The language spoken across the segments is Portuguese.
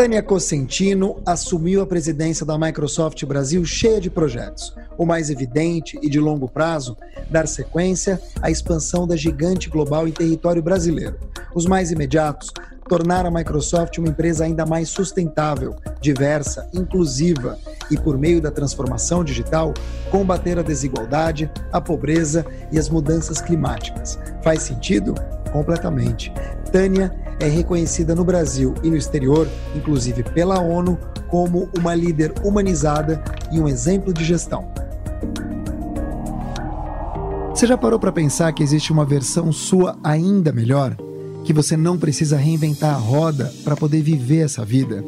Tânia Cosentino assumiu a presidência da Microsoft Brasil cheia de projetos. O mais evidente e de longo prazo, dar sequência à expansão da gigante global em território brasileiro. Os mais imediatos, tornar a Microsoft uma empresa ainda mais sustentável, diversa, inclusiva e, por meio da transformação digital, combater a desigualdade, a pobreza e as mudanças climáticas. Faz sentido? Completamente. Tânia é reconhecida no Brasil e no exterior, inclusive pela ONU, como uma líder humanizada e um exemplo de gestão. Você já parou para pensar que existe uma versão sua ainda melhor? Que você não precisa reinventar a roda para poder viver essa vida?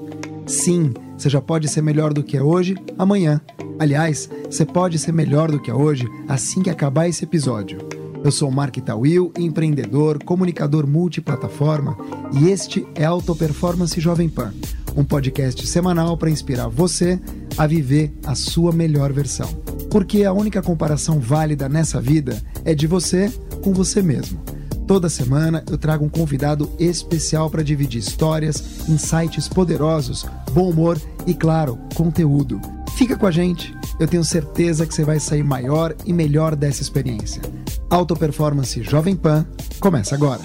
Sim, você já pode ser melhor do que é hoje, amanhã. Aliás, você pode ser melhor do que é hoje assim que acabar esse episódio. Eu sou Mark Tawil, empreendedor, comunicador multiplataforma e este é Auto Performance Jovem Pan, um podcast semanal para inspirar você a viver a sua melhor versão. Porque a única comparação válida nessa vida é de você com você mesmo. Toda semana eu trago um convidado especial para dividir histórias, insights poderosos, bom humor e, claro, conteúdo. Fica com a gente, eu tenho certeza que você vai sair maior e melhor dessa experiência. Auto Performance Jovem Pan começa agora.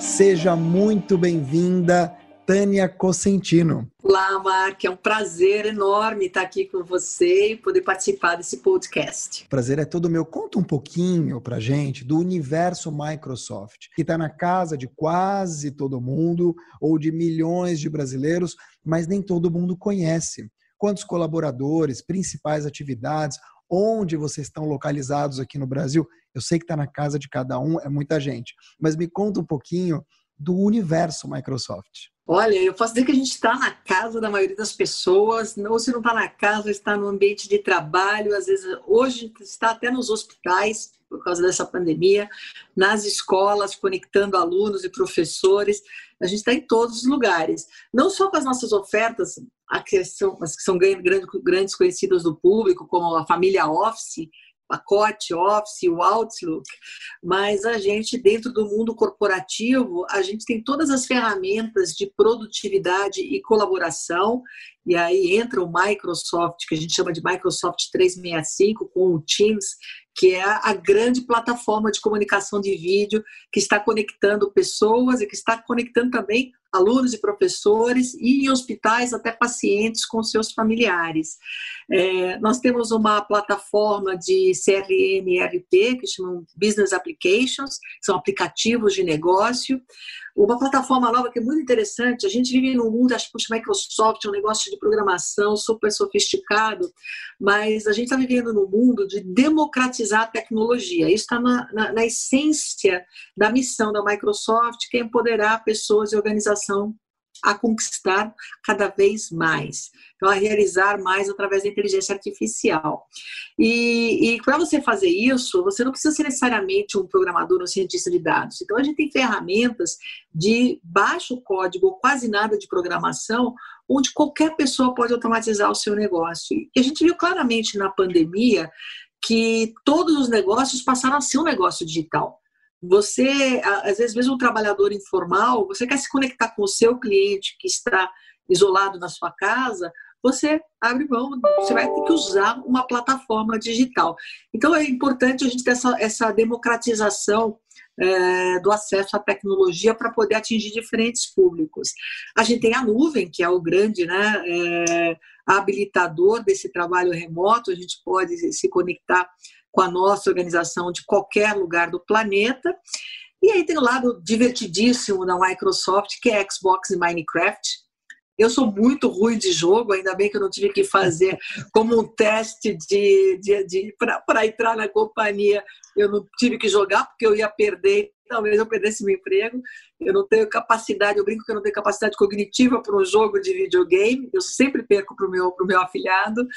Seja muito bem-vinda, Tânia Cosentino. Olá, Mark, é um prazer enorme estar aqui com você e poder participar desse podcast. Prazer é todo meu. Conta um pouquinho pra gente do universo Microsoft, que está na casa de quase todo mundo ou de milhões de brasileiros, mas nem todo mundo conhece. Quantos colaboradores, principais atividades, onde vocês estão localizados aqui no Brasil? Eu sei que está na casa de cada um, é muita gente, mas me conta um pouquinho do universo Microsoft. Olha, eu posso dizer que a gente está na casa da maioria das pessoas, ou se não está na casa, está no ambiente de trabalho, às vezes hoje está até nos hospitais, por causa dessa pandemia, nas escolas, conectando alunos e professores. A gente está em todos os lugares. Não só com as nossas ofertas, as que são, as que são grandes, grandes conhecidas do público, como a família Office, pacote Office, o Outlook, mas a gente, dentro do mundo corporativo, a gente tem todas as ferramentas de produtividade e colaboração, e aí entra o Microsoft, que a gente chama de Microsoft 365, com o Teams, que é a grande plataforma de comunicação de vídeo que está conectando pessoas e que está conectando também alunos e professores e em hospitais até pacientes com seus familiares. É, nós temos uma plataforma de CRM e RP que chamam Business Applications, são aplicativos de negócio. Uma plataforma nova que é muito interessante, a gente vive num mundo, acho que Microsoft é um negócio de programação super sofisticado, mas a gente está vivendo num mundo de democratizar a tecnologia. Isso está na, na, na essência da missão da Microsoft, que é empoderar pessoas e organização a conquistar cada vez mais, então a realizar mais através da inteligência artificial. E, e para você fazer isso, você não precisa ser necessariamente um programador ou um cientista de dados. Então a gente tem ferramentas de baixo código, quase nada de programação, onde qualquer pessoa pode automatizar o seu negócio. E a gente viu claramente na pandemia que todos os negócios passaram a ser um negócio digital. Você, às vezes, mesmo um trabalhador informal, você quer se conectar com o seu cliente que está isolado na sua casa, você abre mão, você vai ter que usar uma plataforma digital. Então é importante a gente ter essa, essa democratização é, do acesso à tecnologia para poder atingir diferentes públicos. A gente tem a nuvem, que é o grande né, é, habilitador desse trabalho remoto, a gente pode se conectar com a nossa organização de qualquer lugar do planeta. E aí tem o lado divertidíssimo da Microsoft, que é Xbox e Minecraft, eu sou muito ruim de jogo, ainda bem que eu não tive que fazer como um teste de, de, de para entrar na companhia. Eu não tive que jogar porque eu ia perder, talvez eu perdesse meu emprego. Eu não tenho capacidade, eu brinco que eu não tenho capacidade cognitiva para um jogo de videogame. Eu sempre perco para o meu, meu afilhado,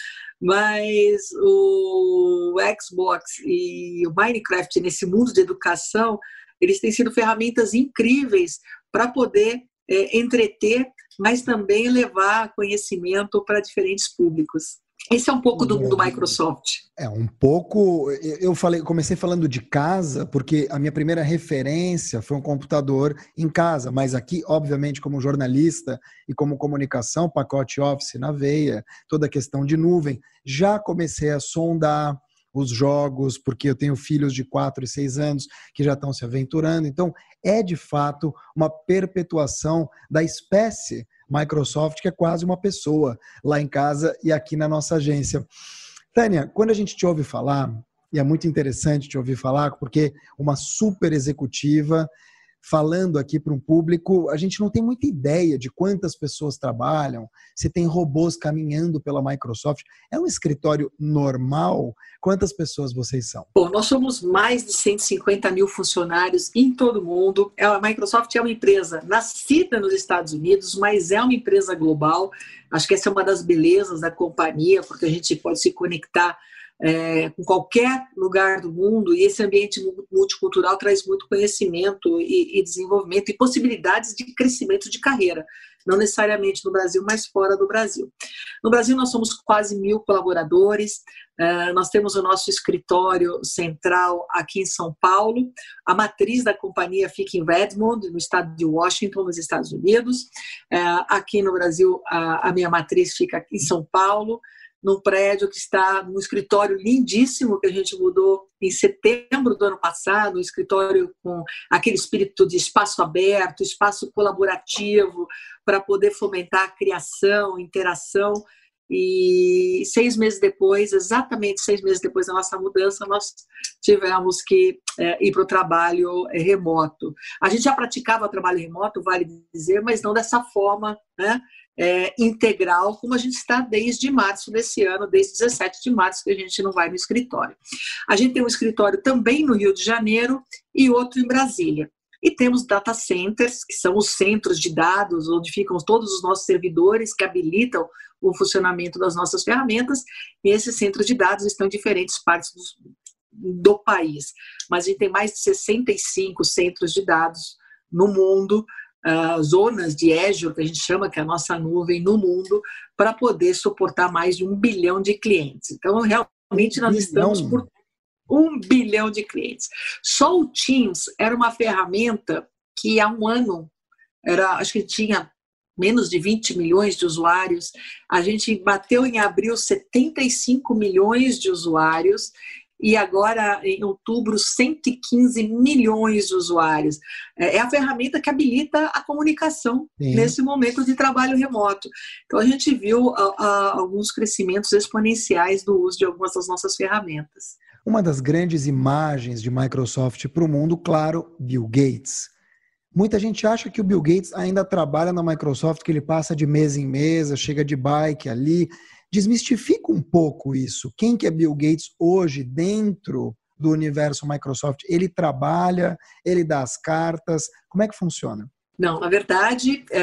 mas o Xbox e o Minecraft nesse mundo de educação, eles têm sido ferramentas incríveis para poder é, entreter mas também levar conhecimento para diferentes públicos. Esse é um pouco do, do, Microsoft. É um pouco. Eu falei, comecei falando de casa porque a minha primeira referência foi um computador em casa, mas aqui, obviamente, como jornalista e como comunicação, pacote Office na veia, toda a questão de nuvem, já comecei a sondar os jogos, porque eu tenho filhos de 4 e 6 anos que já estão se aventurando. Então, é de fato uma perpetuação da espécie Microsoft, que é quase uma pessoa lá em casa e aqui na nossa agência. Tânia, quando a gente te ouve falar, e é muito interessante te ouvir falar, porque uma super executiva falando aqui para um público, a gente não tem muita ideia de quantas pessoas trabalham, se tem robôs caminhando pela Microsoft. É um escritório normal? Quantas pessoas vocês são? Bom, nós somos mais de 150 mil funcionários em todo o mundo. É, a Microsoft é uma empresa nascida nos Estados Unidos, mas é uma empresa global. Acho que essa é uma das belezas da companhia, porque a gente pode se conectar é, com qualquer lugar do mundo, e esse ambiente multicultural traz muito conhecimento e, e, desenvolvimento e possibilidades de crescimento de carreira, não necessariamente no Brasil, mas fora do Brasil. No Brasil, nós somos quase mil colaboradores, é, nós temos o nosso escritório central aqui em São Paulo, a matriz da companhia fica em Redmond, no estado de Washington, nos Estados Unidos, é, aqui no Brasil, a, a minha matriz fica em São Paulo num prédio que está num escritório lindíssimo que a gente mudou em setembro do ano passado, um escritório com aquele espírito de espaço aberto, espaço colaborativo para poder fomentar a criação, interação. E seis meses depois, exatamente seis meses depois da nossa mudança, nós tivemos que é, ir para o trabalho é, remoto. A gente já praticava trabalho remoto, vale dizer, mas não dessa forma, né? É, integral, como a gente está desde março desse ano, desde 17 de março, que a gente não vai no escritório. A gente tem um escritório também no Rio de Janeiro e outro em Brasília. E temos data centers, que são os centros de dados, onde ficam todos os nossos servidores que habilitam o funcionamento das nossas ferramentas. E esses centros de dados estão em diferentes partes do, do país. Mas a gente tem mais de 65 centros de dados no mundo, uh, zonas de Azure, que a gente chama, que é a nossa nuvem no mundo, para poder suportar mais de um bilhão de clientes. Então, realmente, nós estamos por um bilhão de clientes. Só o Teams era uma ferramenta que há um ano, era, acho que tinha menos de 20 milhões de usuários. A gente bateu em abril 75 milhões de usuários e agora, em outubro, 115 milhões de usuários. É, é a ferramenta que habilita a comunicação Sim. nesse momento de trabalho remoto. Então, a gente viu a, a, alguns crescimentos exponenciais do uso de algumas das nossas ferramentas. Uma das grandes imagens de Microsoft para o mundo, claro, Bill Gates. Muita gente acha que o Bill Gates ainda trabalha na Microsoft, que ele passa de mesa em mesa, chega de bike ali, Desmistifica um pouco isso. Quem que é Bill Gates hoje dentro do universo Microsoft? Ele trabalha, ele dá as cartas, como é que funciona? Não, na verdade, é,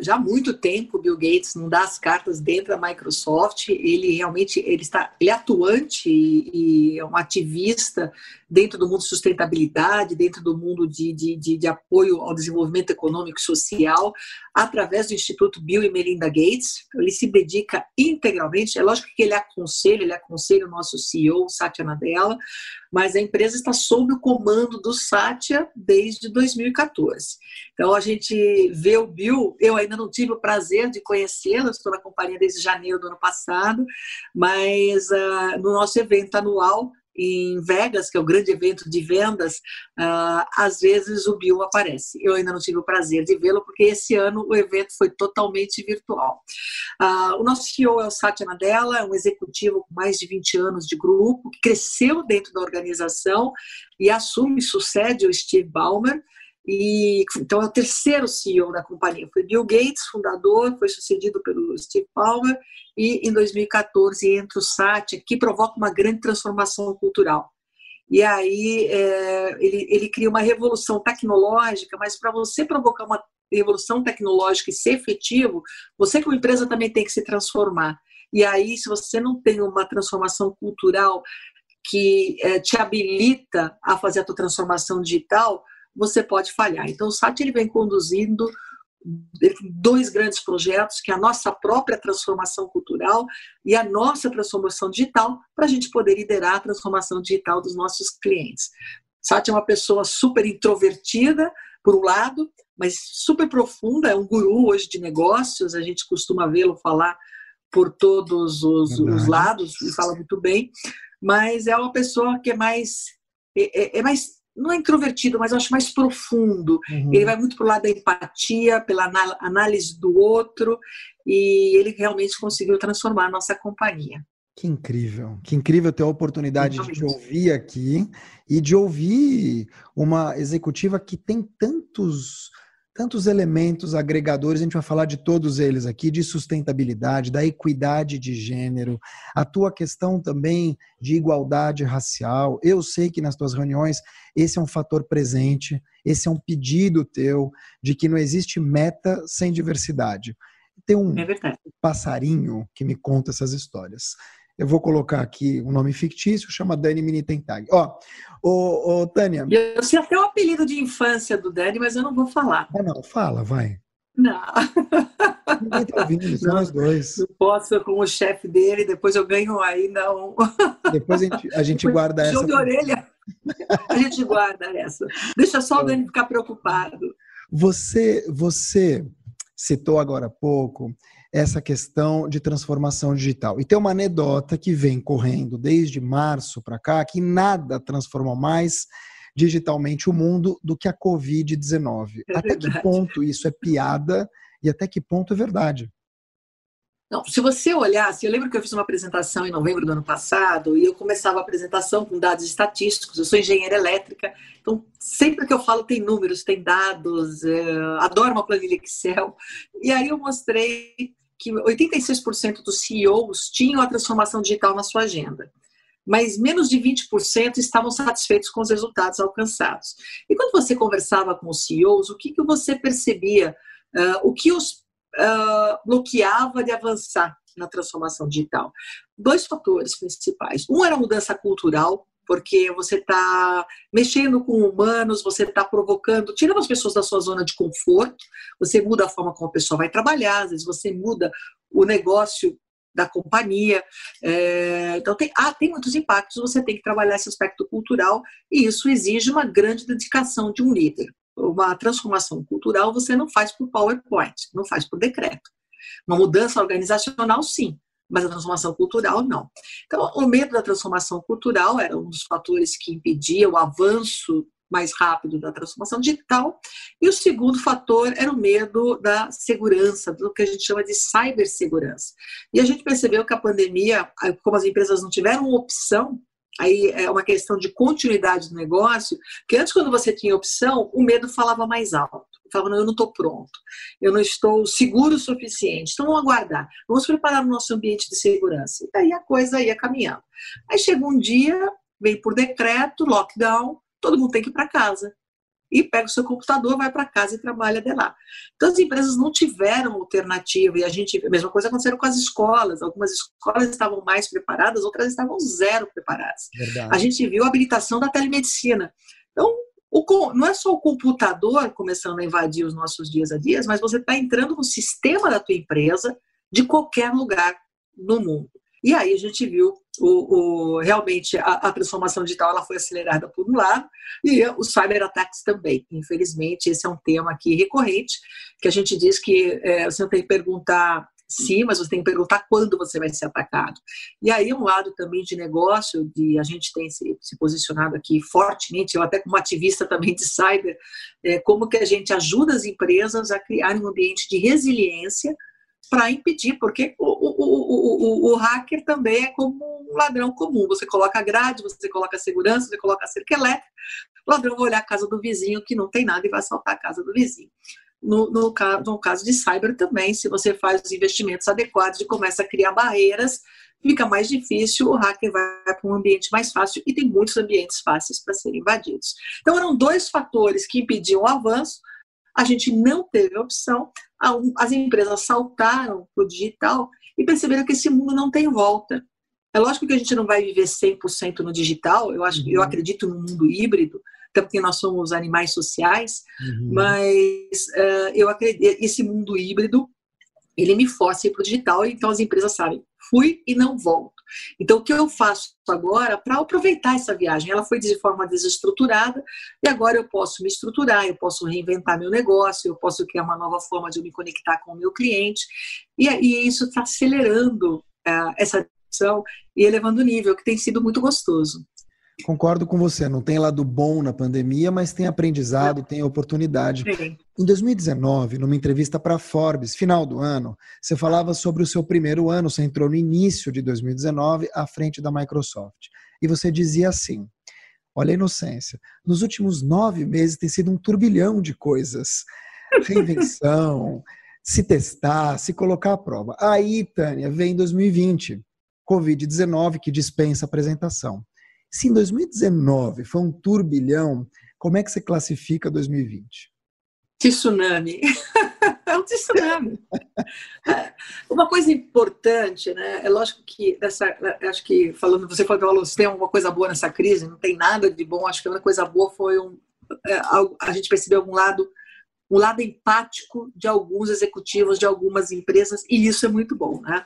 já há muito tempo Bill Gates não dá as cartas dentro da Microsoft. Ele realmente ele está ele é atuante e, é um ativista dentro do mundo de sustentabilidade, dentro do mundo de, de, de, de apoio ao desenvolvimento econômico e social, através do Instituto Bill e Melinda Gates. Ele se dedica integralmente. É lógico que ele aconselha, ele aconselha o nosso CEO, Satya Nadella, mas a empresa está sob o comando do Satya desde 2014. Então a gente vê o Bill, eu ainda não tive o prazer de conhecê-lo, estou na companhia desde janeiro do ano passado, mas uh, no nosso evento anual em Vegas, que é o grande evento de vendas, uh, às vezes o Bill aparece. Eu ainda não tive o prazer de vê-lo, porque esse ano o evento foi totalmente virtual. Uh, o nosso CEO é o Satya Nadella, é um executivo com mais de 20 anos de grupo, que cresceu dentro da organização e assume, sucede o Steve Ballmer, e, então é o terceiro CEO da companhia. Foi Bill Gates, fundador, foi sucedido pelo Steve Ballmer, e em 2014 entra o Satya, que provoca uma grande transformação cultural. E aí é, ele, ele cria uma revolução tecnológica, mas para você provocar uma revolução tecnológica e ser efetivo, você como empresa também tem que se transformar. E aí, se você não tem uma transformação cultural que é, te habilita a fazer a tua transformação digital, você pode falhar. Então, o Satya ele vem conduzindo dois grandes projetos, que é a nossa própria transformação cultural e a nossa transformação digital, para a gente poder liderar a transformação digital dos nossos clientes. Satya é uma pessoa super introvertida, por um lado, mas super profunda, é um guru hoje de negócios, a gente costuma vê-lo falar por todos os, os, lados e fala muito bem, mas é uma pessoa que é mais é, é, é mais não é introvertido, mas eu acho mais profundo. Uhum. Ele vai muito para o lado da empatia, pela análise do outro, e ele realmente conseguiu transformar a nossa companhia. Que incrível, que incrível ter a oportunidade de te ouvir aqui e de ouvir uma executiva que tem tantos tantos elementos agregadores, a gente vai falar de todos eles aqui, de sustentabilidade, da equidade de gênero, a tua questão também de igualdade racial. Eu sei que nas tuas reuniões esse é um fator presente, esse é um pedido teu de que não existe meta sem diversidade. Tem um é passarinho que me conta essas histórias. Eu vou colocar aqui um nome fictício, chama Dani Minitentag. Ó, ô, ô, Tânia. Eu sei até o apelido de infância do Dani, mas eu não vou falar. Ah, não, fala, vai. Não. Ninguém tá ouvindo, são nós dois. Eu posso com o chefe dele, depois eu ganho aí, não. Depois a gente, a gente guarda essa. Show de orelha. A gente guarda essa. Deixa só o Dani ficar preocupado. Você, você citou agora há pouco essa questão de transformação digital. E tem uma anedota que vem correndo desde março para cá, que nada transformou mais digitalmente o mundo do que a Covid-19. É até que ponto isso é piada e até que ponto é verdade? Não, se você olhasse, eu lembro que eu fiz uma apresentação em novembro do ano passado e eu começava a apresentação com dados estatísticos. Eu sou engenheira elétrica, então sempre que eu falo tem números, tem dados, é, adoro uma planilha Excel. E aí eu mostrei que 86% dos CEOs tinham a transformação digital na sua agenda, mas menos de 20% estavam satisfeitos com os resultados alcançados. E quando você conversava com os CEOs, o que, que você percebia? Uh, o que os uh, bloqueava de avançar na transformação digital? Dois fatores principais. Um era a mudança cultural, porque você está mexendo com humanos, você está provocando, tirando as pessoas da sua zona de conforto, você muda a forma como a pessoa vai trabalhar, às vezes você muda o negócio da companhia. É, então, tem, ah, tem muitos impactos, você tem que trabalhar esse aspecto cultural e isso exige uma grande dedicação de um líder. Uma transformação cultural você não faz por PowerPoint, não faz por decreto. Uma mudança organizacional, sim, mas a transformação cultural não. Então, o medo da transformação cultural era um dos fatores que impedia o avanço mais rápido da transformação digital. E o segundo fator era o medo da segurança, do que a gente chama de cibersegurança. E a gente percebeu que a pandemia, como as empresas não tiveram opção, aí é uma questão de continuidade do negócio, que antes quando você tinha opção, o medo falava mais alto falava, não, eu não estou pronto, eu não estou seguro o suficiente, então vamos aguardar, vamos preparar o nosso ambiente de segurança. E aí a coisa ia caminhando. Aí chega um dia, vem por decreto, lockdown, todo mundo tem que ir para casa. E pega o seu computador, vai para casa e trabalha de lá. Então as empresas não tiveram alternativa e a gente, a mesma coisa aconteceu com as escolas. Algumas escolas estavam mais preparadas, outras estavam zero preparadas. Verdade. A gente viu a habilitação da telemedicina. Então, o, não é só o computador começando a invadir os nossos dias a dias, mas você está entrando no sistema da tua empresa de qualquer lugar no mundo. E aí a gente viu o, o realmente a, a, transformação digital ela foi acelerada por um lado e os cyberataques também. Infelizmente, esse é um tema aqui recorrente, que a gente diz que é, você tem que perguntar sim, mas você tem que perguntar quando você vai ser atacado. E aí um lado também de negócio, de a gente tem se, se posicionado aqui fortemente, eu até como ativista também de cyber, é, como que a gente ajuda as empresas a criar um ambiente de resiliência para impedir, porque o, o, o, o, hacker também é como um ladrão comum. Você coloca grade, você coloca segurança, você coloca cerca elétrica, o ladrão vai olhar a casa do vizinho que não tem nada e vai assaltar a casa do vizinho. No, no, no caso de cyber também, se você faz os investimentos adequados e começa a criar barreiras, fica mais difícil, o hacker vai para um ambiente mais fácil e tem muitos ambientes fáceis para serem invadidos. Então, eram dois fatores que impediam o avanço, a gente não teve opção, as empresas saltaram para o digital e perceberam que esse mundo não tem volta. É lógico que a gente não vai viver 100% no digital, eu, acho, eu uhum. acredito no mundo híbrido, até porque nós somos animais sociais, uhum. mas uh, eu acredito, esse mundo híbrido, ele me força para o digital, então as empresas sabem, fui e não volto. Então, o que eu faço agora para aproveitar essa viagem? Ela foi de forma desestruturada e agora eu posso me estruturar, eu posso reinventar meu negócio, eu posso criar uma nova forma de me conectar com o meu cliente e, e isso está acelerando uh, essa discussão e elevando o nível, que tem sido muito gostoso. Concordo com você, não tem lado bom na pandemia, mas tem aprendizado, tem oportunidade. Sim. Em 2019, numa entrevista para Forbes, final do ano, você falava sobre o seu primeiro ano, você entrou no início de 2019 à frente da Microsoft. E você dizia assim: olha a inocência, nos últimos nove meses tem sido um turbilhão de coisas. Reinvenção, se testar, se colocar à prova. Aí, Tânia, vem 2020, Covid-19, que dispensa apresentação. Se em 2019 foi um turbilhão, como é que você classifica 2020? Tsunami. é um tsunami. É, uma coisa importante, né? É lógico que essa, acho que falando, você falou se tem alguma coisa boa nessa crise, não tem nada de bom. Acho que a única coisa boa foi um, é, a gente percebeu algum lado um lado empático de alguns executivos de algumas empresas, e isso é muito bom. Né?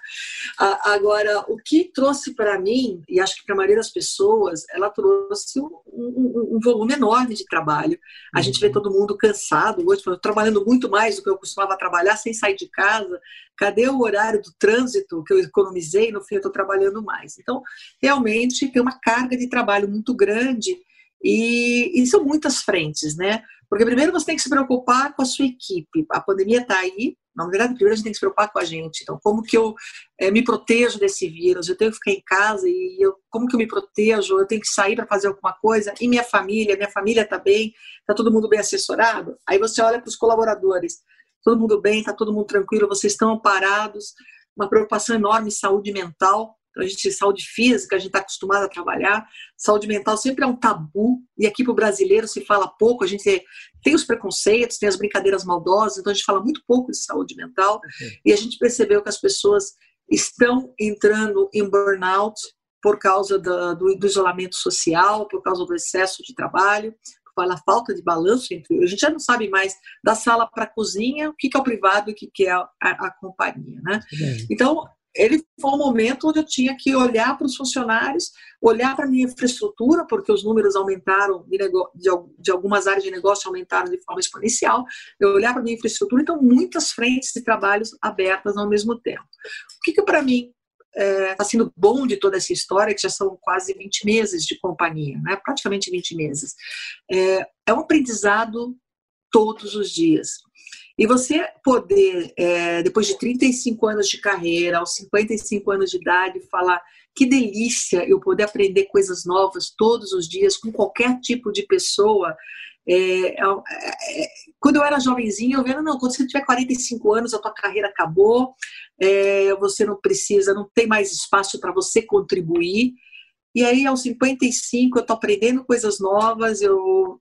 Agora, o que trouxe para mim, e acho que para a maioria das pessoas, ela trouxe um, um, um volume enorme de trabalho. A gente vê uhum. todo mundo cansado hoje, trabalhando muito mais do que eu costumava trabalhar sem sair de casa. Cadê o horário do trânsito que eu economizei? No fim, eu estou trabalhando mais. Então, realmente, tem uma carga de trabalho muito grande e, e são muitas frentes, né? Porque primeiro você tem que se preocupar com a sua equipe. A pandemia está aí, na verdade, primeiro a gente tem que se preocupar com a gente. Então, como que eu é, me protejo desse vírus? Eu tenho que ficar em casa e eu, como que eu me protejo? Eu tenho que sair para fazer alguma coisa? E minha família? Minha família está bem? Está todo mundo bem assessorado? Aí você olha para os colaboradores. Todo mundo bem? Está todo mundo tranquilo? Vocês estão parados? Uma preocupação enorme saúde mental. Então, a gente, saúde física, a gente está acostumado a trabalhar, saúde mental sempre é um tabu, e aqui para o brasileiro se fala pouco, a gente tem os preconceitos, tem as brincadeiras maldosas, então a gente fala muito pouco de saúde mental, uhum. e a gente percebeu que as pessoas estão entrando em burnout por causa do, do, do isolamento social, por causa do excesso de trabalho, pela falta de balanço entre. A gente já não sabe mais da sala para a cozinha, o que, é o privado e o que, é a, a, a companhia. Né? Então, ele foi um momento onde eu tinha que olhar para os funcionários, olhar para a minha infraestrutura, porque os números aumentaram, de, de, algumas áreas de negócio aumentaram de forma exponencial, eu olhar para a minha infraestrutura, então muitas frentes de trabalhos abertas ao mesmo tempo. O que, que para mim está é, tá sendo bom de toda essa história, que já são quase 20 meses de companhia, né? praticamente 20 meses, é, é um aprendizado todos os dias. E você poder, é, depois de 35 anos de carreira, aos 55 anos de idade, falar que delícia eu poder aprender coisas novas todos os dias com qualquer tipo de pessoa. É, é, é quando eu era jovenzinha, eu vendo, não, quando você tiver 45 anos, a tua carreira acabou, é, você não precisa, não tem mais espaço para você contribuir. E aí, aos 55, eu estou aprendendo coisas novas, eu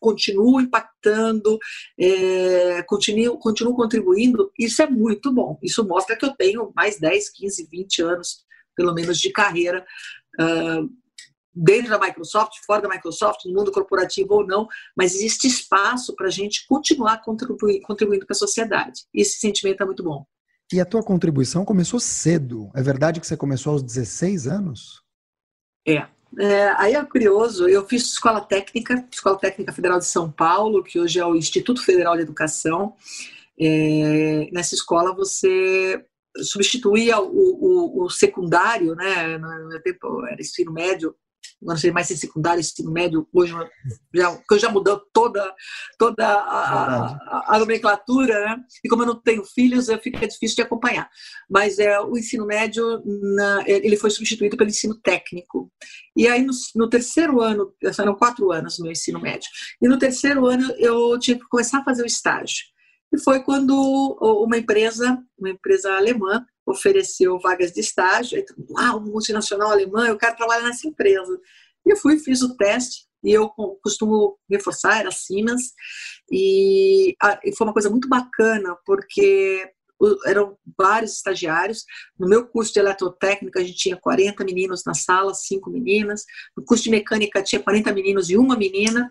continuo impactando, é, continuo, continuo contribuindo, isso é muito bom. Isso mostra que eu tenho mais 10, 15, 20 anos, pelo menos, de carreira. Uh, dentro da Microsoft, fora da Microsoft, no mundo corporativo ou não, mas existe espaço para a gente continuar contribuir, contribuindo para a sociedade. Esse sentimento é muito bom. E a tua contribuição começou cedo. É verdade que você começou aos 16 anos? É. É, aí é curioso, eu fiz escola técnica, Escola Técnica Federal de São Paulo, que hoje é o Instituto Federal de Educação. É, nessa escola você substituía o, o, o, secundário, né? No meu tempo era ensino médio, não sei mais se secundário, ensino médio, hoje já, já mudou toda, toda a, a, a, nomenclatura, né? E como eu não tenho filhos, fica difícil de acompanhar. Mas é, o ensino médio, na, ele foi substituído pelo ensino técnico. E aí, no, no terceiro ano, eram quatro anos no meu ensino médio, e no terceiro ano eu tinha que começar a fazer o estágio. E foi quando uma empresa, uma empresa alemã, ofereceu vagas de estágio. Uau, multinacional alemã, eu quero trabalhar nessa empresa. E eu fui, fiz o teste, e eu costumo reforçar, era Siemens, e foi uma coisa muito bacana, porque eram vários estagiários. No meu curso de eletrotécnica, a gente tinha 40 meninos na sala, 5 meninas. No curso de mecânica, tinha 40 meninos e uma menina.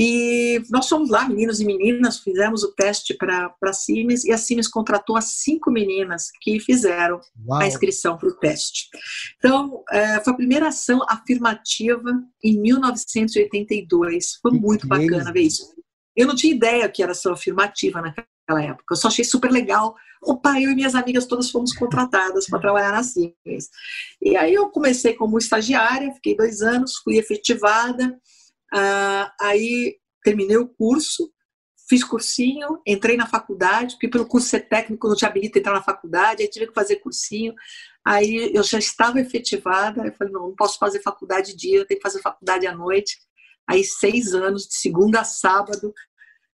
E nós fomos lá, meninos e meninas, fizemos o teste para a Siemens e a Siemens contratou as cinco meninas que fizeram Uau. a inscrição para o teste. Então, é, foi a primeira ação afirmativa em 1982. Foi que muito que bacana ver isso. Eu não tinha ideia que era ação afirmativa naquela época. Eu só achei super legal. Opa, eu e minhas amigas todas fomos contratadas para trabalhar na Siemens. E aí eu comecei como estagiária, fiquei dois anos, fui efetivada. Ah, aí terminei o curso, fiz cursinho, entrei na faculdade, porque pelo curso ser técnico não te habilita a entrar na faculdade, aí tive que fazer cursinho. Aí eu já estava efetivada, eu falei, não, não posso fazer faculdade de dia, eu tenho que fazer faculdade à noite. Aí seis anos, de segunda a sábado,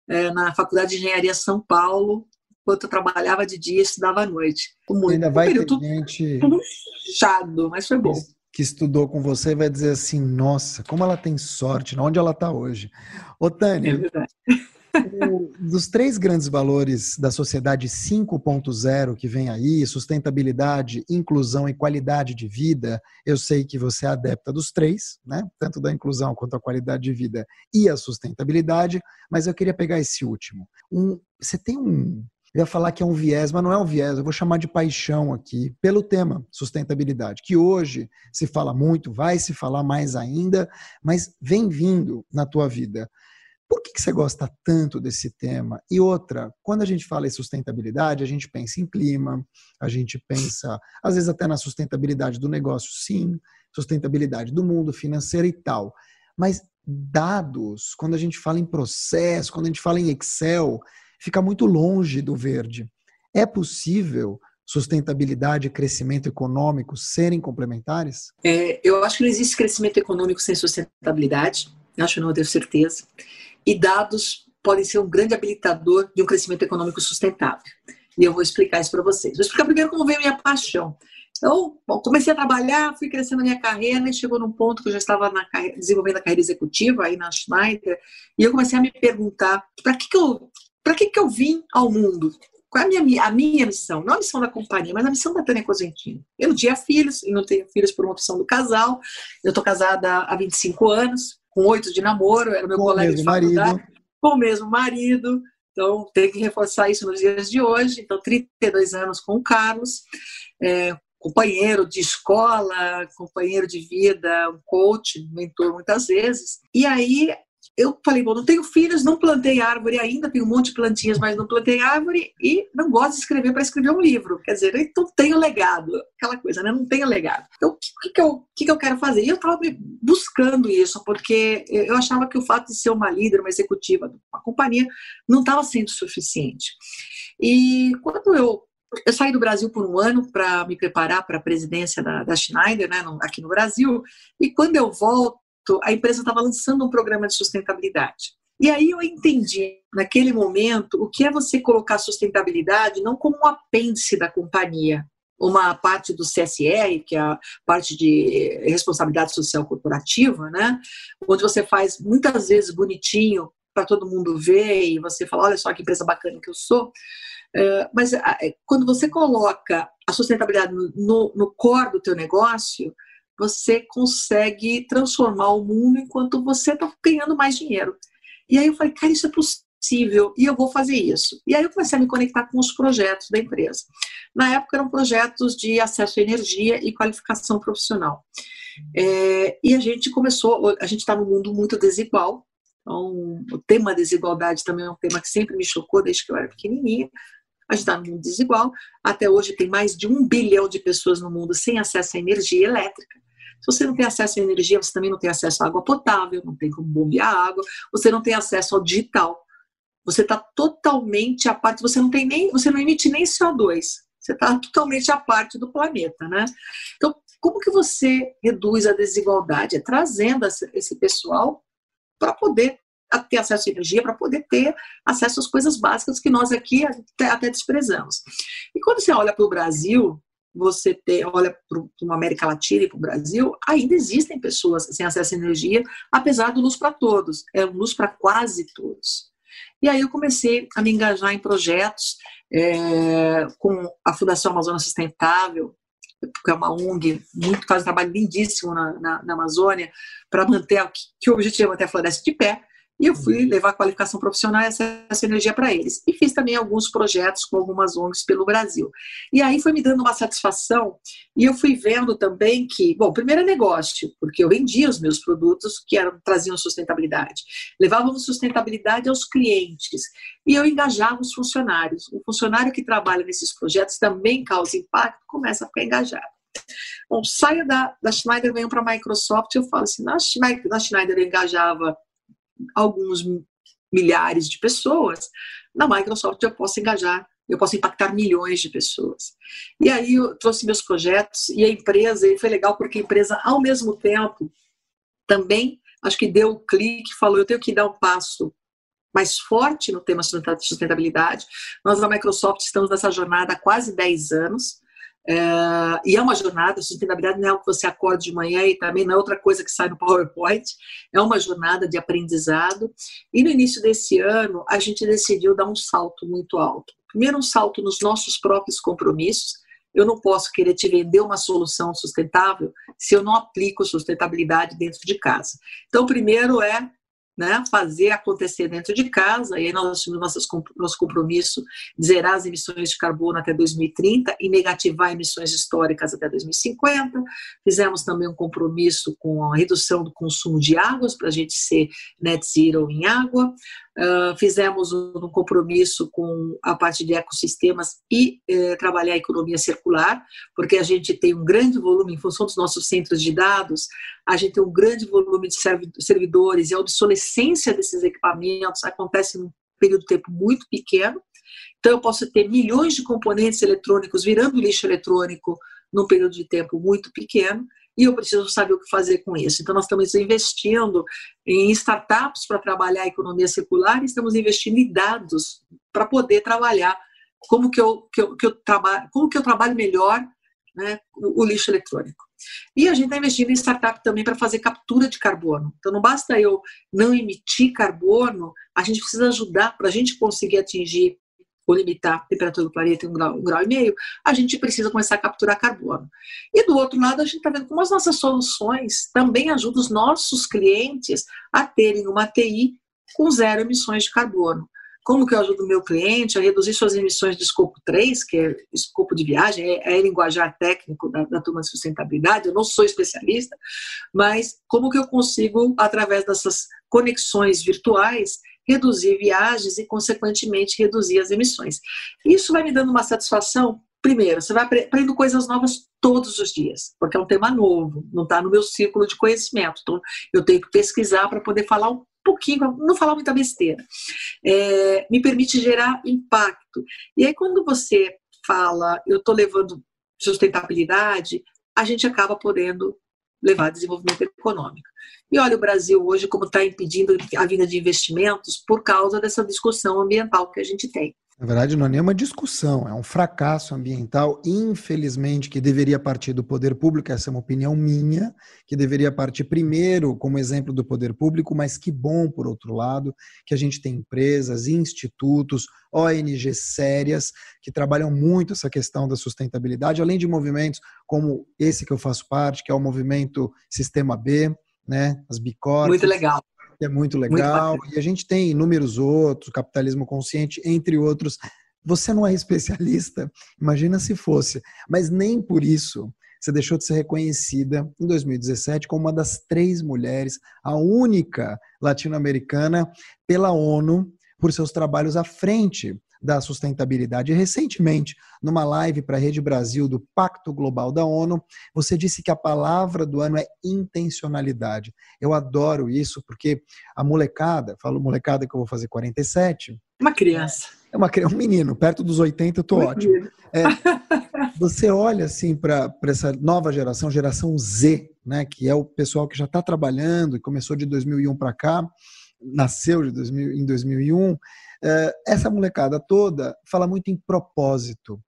é, na Faculdade de Engenharia São Paulo, enquanto eu trabalhava de dia, estudava à noite. Muito, Ainda vai um ter tudo, gente... Chato, mas foi bom que estudou com você vai dizer assim: nossa, como ela tem sorte, onde ela está hoje. Ô, Tânia, é dos três grandes valores da sociedade 5.0 que vem aí, sustentabilidade, inclusão e qualidade de vida, eu sei que você é adepta dos três, né? Tanto da inclusão quanto a qualidade de vida e a sustentabilidade, mas eu queria pegar esse último. Um, você tem um, eu ia falar que é um viés, mas não é um viés, eu vou chamar de paixão aqui, pelo tema sustentabilidade, que hoje se fala muito, vai se falar mais ainda, mas vem vindo na tua vida. Por que, que você gosta tanto desse tema? E outra, quando a gente fala em sustentabilidade, a gente pensa em clima, a gente pensa, às vezes, até na sustentabilidade do negócio, sim, sustentabilidade do mundo financeiro e tal. Mas dados, quando a gente fala em processo, quando a gente fala em Excel, fica muito longe do verde. É possível sustentabilidade e crescimento econômico serem complementares? É, eu acho que não existe crescimento econômico sem sustentabilidade, acho não, eu tenho certeza. E dados podem ser um grande habilitador de um crescimento econômico sustentável. E eu vou explicar isso para vocês. Vou explicar primeiro como veio a minha paixão. Então, bom, comecei a trabalhar, fui crescendo na minha carreira e chegou num ponto que eu já estava na carreira, desenvolvendo a carreira executiva aí na Schneider e eu comecei a me perguntar para que, que eu para que, que eu vim ao mundo? Qual é a minha, a minha missão? Não a missão da companhia, mas a missão da Tânia Cosentino. Eu não tinha filhos, e não tenho filhos por uma opção do casal. Eu estou casada há 25 anos, com oito de namoro, era meu com colega de faculdade, marido. com o mesmo marido. Então, tenho que reforçar isso nos dias de hoje. Então, 32 anos com o Carlos, é, companheiro de escola, companheiro de vida, um coach, mentor muitas vezes. E aí, eu falei, bom, não tenho filhos, não plantei árvore ainda, tenho um monte de plantinhas, mas não plantei árvore e não gosto de escrever para escrever um livro. Quer dizer, então tenho legado, aquela coisa, né? Não tenho legado. Então, o que, que, eu, que, que eu quero fazer? E eu estava buscando isso, porque eu achava que o fato de ser uma líder, uma executiva de uma companhia, não estava sendo suficiente. E quando eu eu saí do Brasil por um ano para me preparar para a presidência da, da Schneider, né, aqui no Brasil, e quando eu volto, a empresa estava lançando um programa de sustentabilidade. E aí eu entendi, naquele momento, o que é você colocar sustentabilidade não como um apêndice da companhia, uma parte do CSR, que é a parte de responsabilidade social corporativa, né? onde você faz muitas vezes bonitinho para todo mundo ver e você fala, olha só que empresa bacana que eu sou. É, mas é, quando você coloca a sustentabilidade no, no core do teu negócio, você consegue transformar o mundo enquanto você está ganhando mais dinheiro. E aí eu falei, cara, isso é possível e eu vou fazer isso. E aí eu comecei a me conectar com os projetos da empresa. Na época eram projetos de acesso à energia e qualificação profissional. É, e a gente começou, a gente está num mundo muito desigual, então o tema desigualdade também é um tema que sempre me chocou desde que eu era pequenininha. A gente está num mundo desigual. Até hoje tem mais de um bilhão de pessoas no mundo sem acesso à energia elétrica. Se você não tem acesso à energia, você também não tem acesso à água potável, não tem como bombear água, você não tem acesso ao digital. Você está totalmente à parte, você não tem nem, você não emite nem CO2. Você está totalmente à parte do planeta, né? Então, como que você reduz a desigualdade? É trazendo esse pessoal para poder ter acesso à energia, para poder ter acesso às coisas básicas que nós aqui até, desprezamos. E quando você olha para o Brasil, você ter, olha para uma América Latina e para o Brasil, ainda existem pessoas sem acesso à energia, apesar do luz para todos, é luz para quase todos. E aí eu comecei a me engajar em projetos é, com a Fundação Amazônia Sustentável, que é uma ONG, muito faz um trabalho lindíssimo na, na, na Amazônia, para manter, que, que o objetivo é manter a floresta de pé, e eu fui levar qualificação profissional e essa energia para eles. E fiz também alguns projetos com algumas ONGs pelo Brasil. E aí foi me dando uma satisfação e eu fui vendo também que, bom, primeiro é negócio, porque eu vendia os meus produtos que eram, traziam sustentabilidade. Levávamos sustentabilidade aos clientes e eu engajava os funcionários. O funcionário que trabalha nesses projetos também causa impacto, começa a ficar engajado. Bom, saio da, da Schneider, venho para a Microsoft, eu falo assim, na Schneider, na Schneider eu engajava alguns milhares de pessoas, na Microsoft eu posso engajar, eu posso impactar milhões de pessoas. E aí eu trouxe meus projetos e a empresa, e foi legal porque a empresa, ao mesmo tempo, também acho que deu o um clique, falou: eu tenho que dar um passo mais forte no tema sustentabilidade. Nós, na Microsoft, estamos nessa jornada há quase 10 anos. É, e é uma jornada, sustentabilidade não é algo que você acorda de manhã e também não é outra coisa que sai no PowerPoint, é uma jornada de aprendizado. E no início desse ano, a gente decidiu dar um salto muito alto. Primeiro, um salto nos nossos próprios compromissos. Eu não posso querer te vender uma solução sustentável se eu não aplico sustentabilidade dentro de casa. Então, primeiro é né, fazer acontecer dentro de casa, e aí nós assumimos nosso compromisso de zerar as emissões de carbono até 2030 e negativar emissões históricas até 2050. Fizemos também um compromisso com a redução do consumo de águas, para a gente ser net zero em água. Uh, fizemos um compromisso com a parte de ecossistemas e eh, trabalhar a economia circular, porque a gente tem um grande volume, em função dos nossos centros de dados, a gente tem um grande volume de servidores e a obsolescência desses equipamentos acontece num período de tempo muito pequeno. Então, eu posso ter milhões de componentes eletrônicos virando lixo eletrônico num período de tempo muito pequeno e eu preciso saber o que fazer com isso. Então, nós estamos investindo em startups para trabalhar a economia circular e estamos investindo em dados para poder trabalhar como que eu, que eu, que eu trabalho, como que eu trabalho melhor né, o, o lixo eletrônico. E a gente está investindo em startup também para fazer captura de carbono. Então, não basta eu não emitir carbono, a gente precisa ajudar para a gente conseguir atingir ou limitar a temperatura do planeta em um grau, um grau e meio, a gente precisa começar a capturar carbono. E do outro lado, a gente está vendo como as nossas soluções também ajudam os nossos clientes a terem uma TI com zero emissões de carbono. Como que eu ajudo o meu cliente a reduzir suas emissões de escopo 3, que é escopo de viagem, é, é linguajar técnico da, da turma de sustentabilidade, eu não sou especialista, mas como que eu consigo, através dessas conexões virtuais, reduzir viagens e, consequentemente, reduzir as emissões. Isso vai me dando uma satisfação. Primeiro, você vai aprendendo coisas novas todos os dias, porque é um tema novo, não está no meu círculo de conhecimento. Então, eu tenho que pesquisar para poder falar um pouquinho, não falar muita besteira. É, me permite gerar impacto. E aí, quando você fala, eu estou levando sustentabilidade, a gente acaba podendo levar desenvolvimento econômico. E olha o Brasil hoje como está impedindo a vinda de investimentos por causa dessa discussão ambiental que a gente tem. Na verdade, não é nenhuma discussão, é um fracasso ambiental, infelizmente, que deveria partir do poder público, essa é uma opinião minha, que deveria partir primeiro como exemplo do poder público, mas que bom, por outro lado, que a gente tem empresas, institutos, ONGs sérias, que trabalham muito essa questão da sustentabilidade, além de movimentos como esse que eu faço parte, que é o movimento Sistema B, né, as Bicorps. Muito legal é muito legal. Muito e a gente tem inúmeros outros, capitalismo consciente, entre outros. Você não é especialista, imagina se fosse, mas nem por isso você deixou de ser reconhecida em 2017 como uma das três mulheres, a única latino-americana, pela ONU, por seus trabalhos à frente da sustentabilidade. Recentemente, numa live para a Rede Brasil do Pacto Global da ONU, você disse que a palavra do ano é intencionalidade. Eu adoro isso porque a molecada, falo molecada que eu vou fazer 47. Uma criança. É uma, um menino, perto dos 80 eu tô ótimo. É, você olha assim para essa nova geração, geração Z, né, que é o pessoal que já está trabalhando e começou de 2001 para cá, nasceu de 2000, em 2001. É, essa molecada toda fala muito em propósito,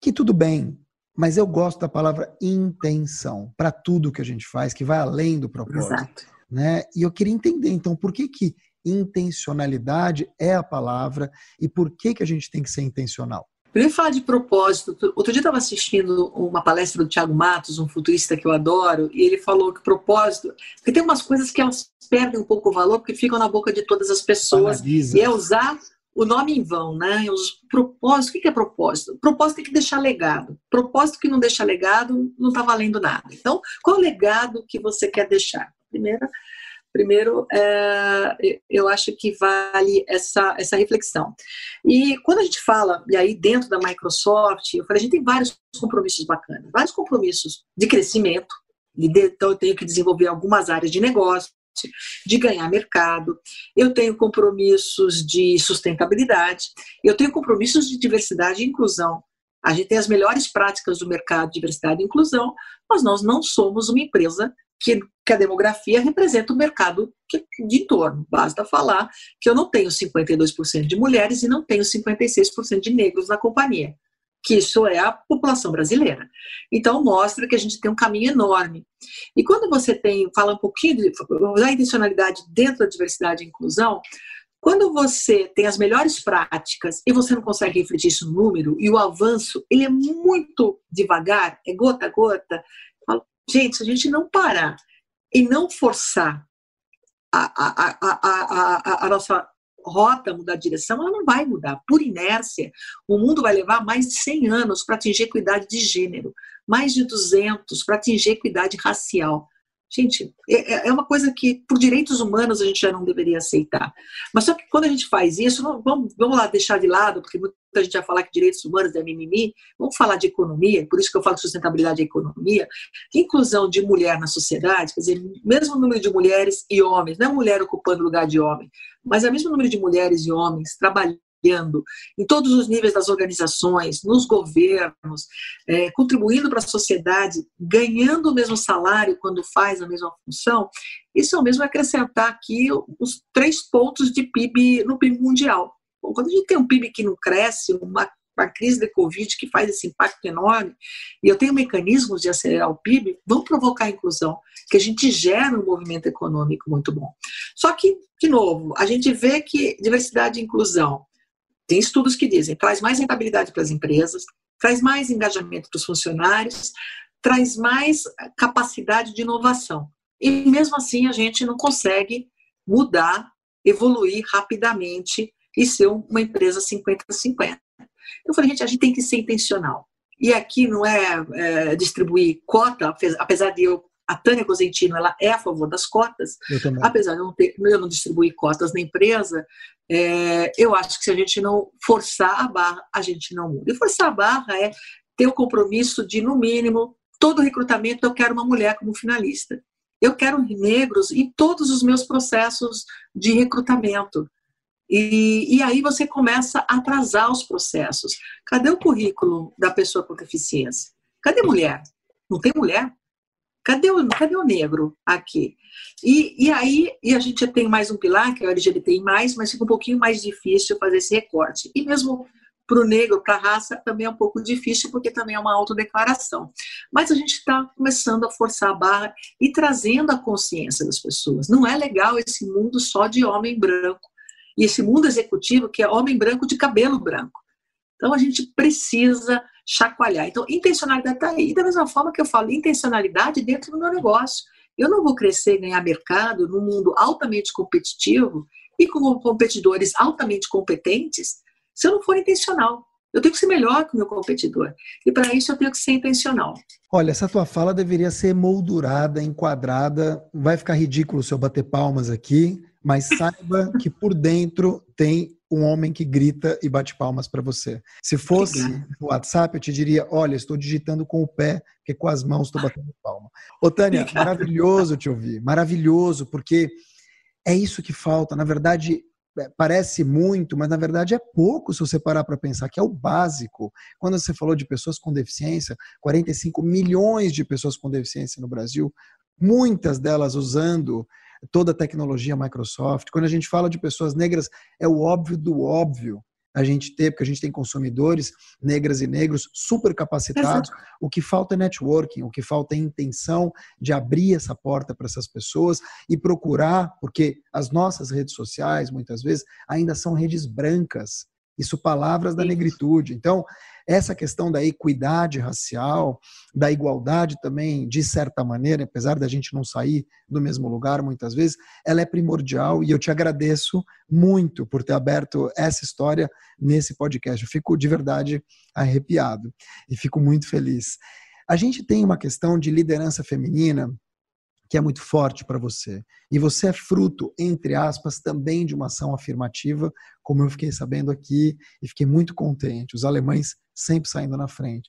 que tudo bem, mas eu gosto da palavra intenção para tudo que a gente faz, que vai além do propósito. Exato. Né? E eu queria entender, então, por que que intencionalidade é a palavra e por que que a gente tem que ser intencional? Primeiro falar de propósito. Outro dia estava assistindo uma palestra do Tiago Matos, um futurista que eu adoro, e ele falou que propósito, porque tem umas coisas que elas perdem um pouco o valor porque ficam na boca de todas as pessoas Analisa. e é usar o nome em vão, né? Os propósitos, o que é propósito? Propósito tem que deixar legado. Propósito que não deixa legado não está valendo nada. Então, qual é o legado que você quer deixar? Primeiro, Primeiro, é, eu acho que vale essa, essa reflexão. E quando a gente fala, e aí dentro da Microsoft, eu falei, a gente tem vários compromissos bacanas, vários compromissos de crescimento, de, então eu tenho que desenvolver algumas áreas de negócio, de ganhar mercado, eu tenho compromissos de sustentabilidade, eu tenho compromissos de diversidade e inclusão. A gente tem as melhores práticas do mercado de diversidade e inclusão, mas nós não somos uma empresa que, que a demografia representa o mercado de entorno. Basta falar que eu não tenho 52% de mulheres e não tenho 56% de negros na companhia, que isso é a população brasileira. Então, mostra que a gente tem um caminho enorme. E quando você tem, fala um pouquinho de usar a intencionalidade dentro da diversidade e inclusão, quando você tem as melhores práticas e você não consegue refletir isso no número, e o avanço ele é muito devagar, é gota a gota, Gente, se a gente não parar e não forçar a, a, a, a, nossa rota mudar de direção, ela não vai mudar. Por inércia, o mundo vai levar mais de 100 anos para atingir equidade de gênero, mais de 200 para atingir equidade racial. Gente, é, é, é uma coisa que, por direitos humanos, a gente já não deveria aceitar. Mas só que quando a gente faz isso, vamos, vamos lá deixar de lado, porque muita gente vai falar que direitos humanos é mimimi, vamos falar de economia, por isso que eu falo que sustentabilidade é economia, inclusão de mulher na sociedade, quer dizer, mesmo número de mulheres e homens, não é mulher ocupando lugar de homem, mas é o mesmo número de mulheres e homens trabalhando trabalhando em todos os níveis das organizações, nos governos, é, contribuindo para a sociedade, ganhando o mesmo salário quando faz a mesma função, isso é o mesmo acrescentar aqui os três pontos de PIB no PIB mundial. Bom, quando a gente tem um PIB que não cresce, uma a crise da Covid que faz esse impacto enorme, e eu tenho mecanismos de acelerar o PIB, vão provocar a inclusão, que a gente gera um movimento econômico muito bom. Só que, de novo, a gente vê que diversidade e inclusão tem estudos que dizem traz mais rentabilidade para as empresas, traz mais engajamento para os funcionários, traz mais capacidade de inovação. E mesmo assim a gente não consegue mudar, evoluir rapidamente e ser uma empresa 50-50. Eu falei, gente, a gente tem que ser intencional. E aqui não é, é distribuir cota, apesar de eu a Tânia Cosentino ela é a favor das cotas, apesar de eu não, ter, eu não distribuir cotas na empresa, é, eu acho que se a gente não forçar a barra, a gente não muda. E forçar a barra é ter o compromisso de, no mínimo, todo recrutamento eu quero uma mulher como finalista. Eu quero negros em todos os meus processos de recrutamento. E, e, aí você começa a atrasar os processos. Cadê o currículo da pessoa com deficiência? Cadê mulher? Não tem mulher? Cadê o, cadê o negro aqui? E, e aí e a gente tem mais um pilar, que é o LGBTI, mas fica um pouquinho mais difícil fazer esse recorte. E mesmo para o negro, para a raça, também é um pouco difícil, porque também é uma autodeclaração. Mas a gente está começando a forçar a barra e trazendo a consciência das pessoas. Não é legal esse mundo só de homem branco. E esse mundo executivo que é homem branco de cabelo branco. Então a gente precisa chacoalhar. Então, intencionalidade está aí. E da mesma forma que eu falo, intencionalidade dentro do meu negócio. Eu não vou crescer e ganhar mercado num mundo altamente competitivo e com competidores altamente competentes se eu não for intencional. Eu tenho que ser melhor que o meu competidor. E para isso eu tenho que ser intencional. Olha, essa tua fala deveria ser moldurada, enquadrada. Vai ficar ridículo se eu bater palmas aqui, mas saiba que por dentro tem um homem que grita e bate palmas para você. Se fosse o WhatsApp, eu te diria: olha, estou digitando com o pé, porque com as mãos estou batendo palma. Ô, Tânia, maravilhoso te ouvir, maravilhoso, porque é isso que falta. Na verdade, é, parece muito, mas na verdade é pouco se você parar para pensar, que é o básico. Quando você falou de pessoas com deficiência, 45 milhões de pessoas com deficiência no Brasil, muitas delas usando toda a tecnologia Microsoft. Quando a gente fala de pessoas negras, é o óbvio do óbvio a gente ter, porque a gente tem consumidores negras e negros super capacitados. Exato. O que falta é networking, o que falta é intenção de abrir essa porta para essas pessoas e procurar, porque as nossas redes sociais, muitas vezes, ainda são redes brancas. Isso palavras da negritude. Então, essa questão da equidade racial, da igualdade também, de certa maneira, apesar da gente não sair do mesmo lugar muitas vezes, ela é primordial e eu te agradeço muito por ter aberto essa história nesse podcast. Eu fico de verdade arrepiado e fico muito feliz. A gente tem uma questão de liderança feminina que é muito forte para você. E você é fruto, entre aspas, também de uma ação afirmativa, como eu fiquei sabendo aqui e fiquei muito contente. Os alemães sempre saindo na frente.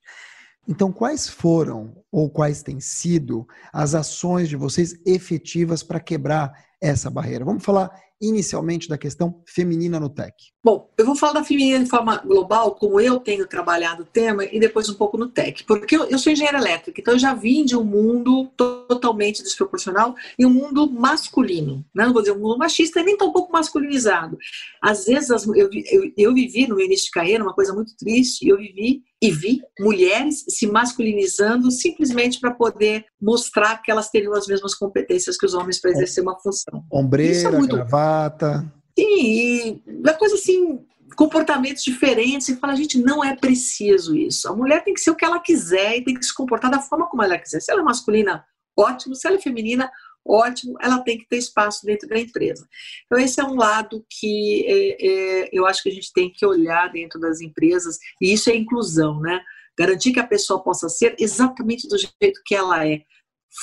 Então, quais foram ou quais têm sido as ações de vocês efetivas para quebrar essa barreira? Vamos falar inicialmente da questão feminina no tech? Bom, eu vou falar da feminina de forma global, como eu tenho trabalhado o tema, e depois um pouco no tech. Porque eu, eu sou engenheira elétrica, então eu já vim de um mundo totalmente desproporcional e um mundo masculino. Né? Não vou dizer um mundo machista, nem tão pouco masculinizado. Às vezes eu, eu, eu vivi no início de carreira uma coisa muito triste, eu vivi e vi mulheres se masculinizando simplesmente para poder mostrar que elas teriam as mesmas competências que os homens para exercer uma função. Ombreira, é muito... gravata. Sim, e coisa assim, comportamentos diferentes e fala, gente, não é preciso isso. A mulher tem que ser o que ela quiser e tem que se comportar da forma como ela quiser. Se ela é masculina, ótimo. Se ela é feminina, ótimo. Ela tem que ter espaço dentro da empresa. Então, esse é um lado que é, é, eu acho que a gente tem que olhar dentro das empresas, e isso é inclusão, né? Garantir que a pessoa possa ser exatamente do jeito que ela é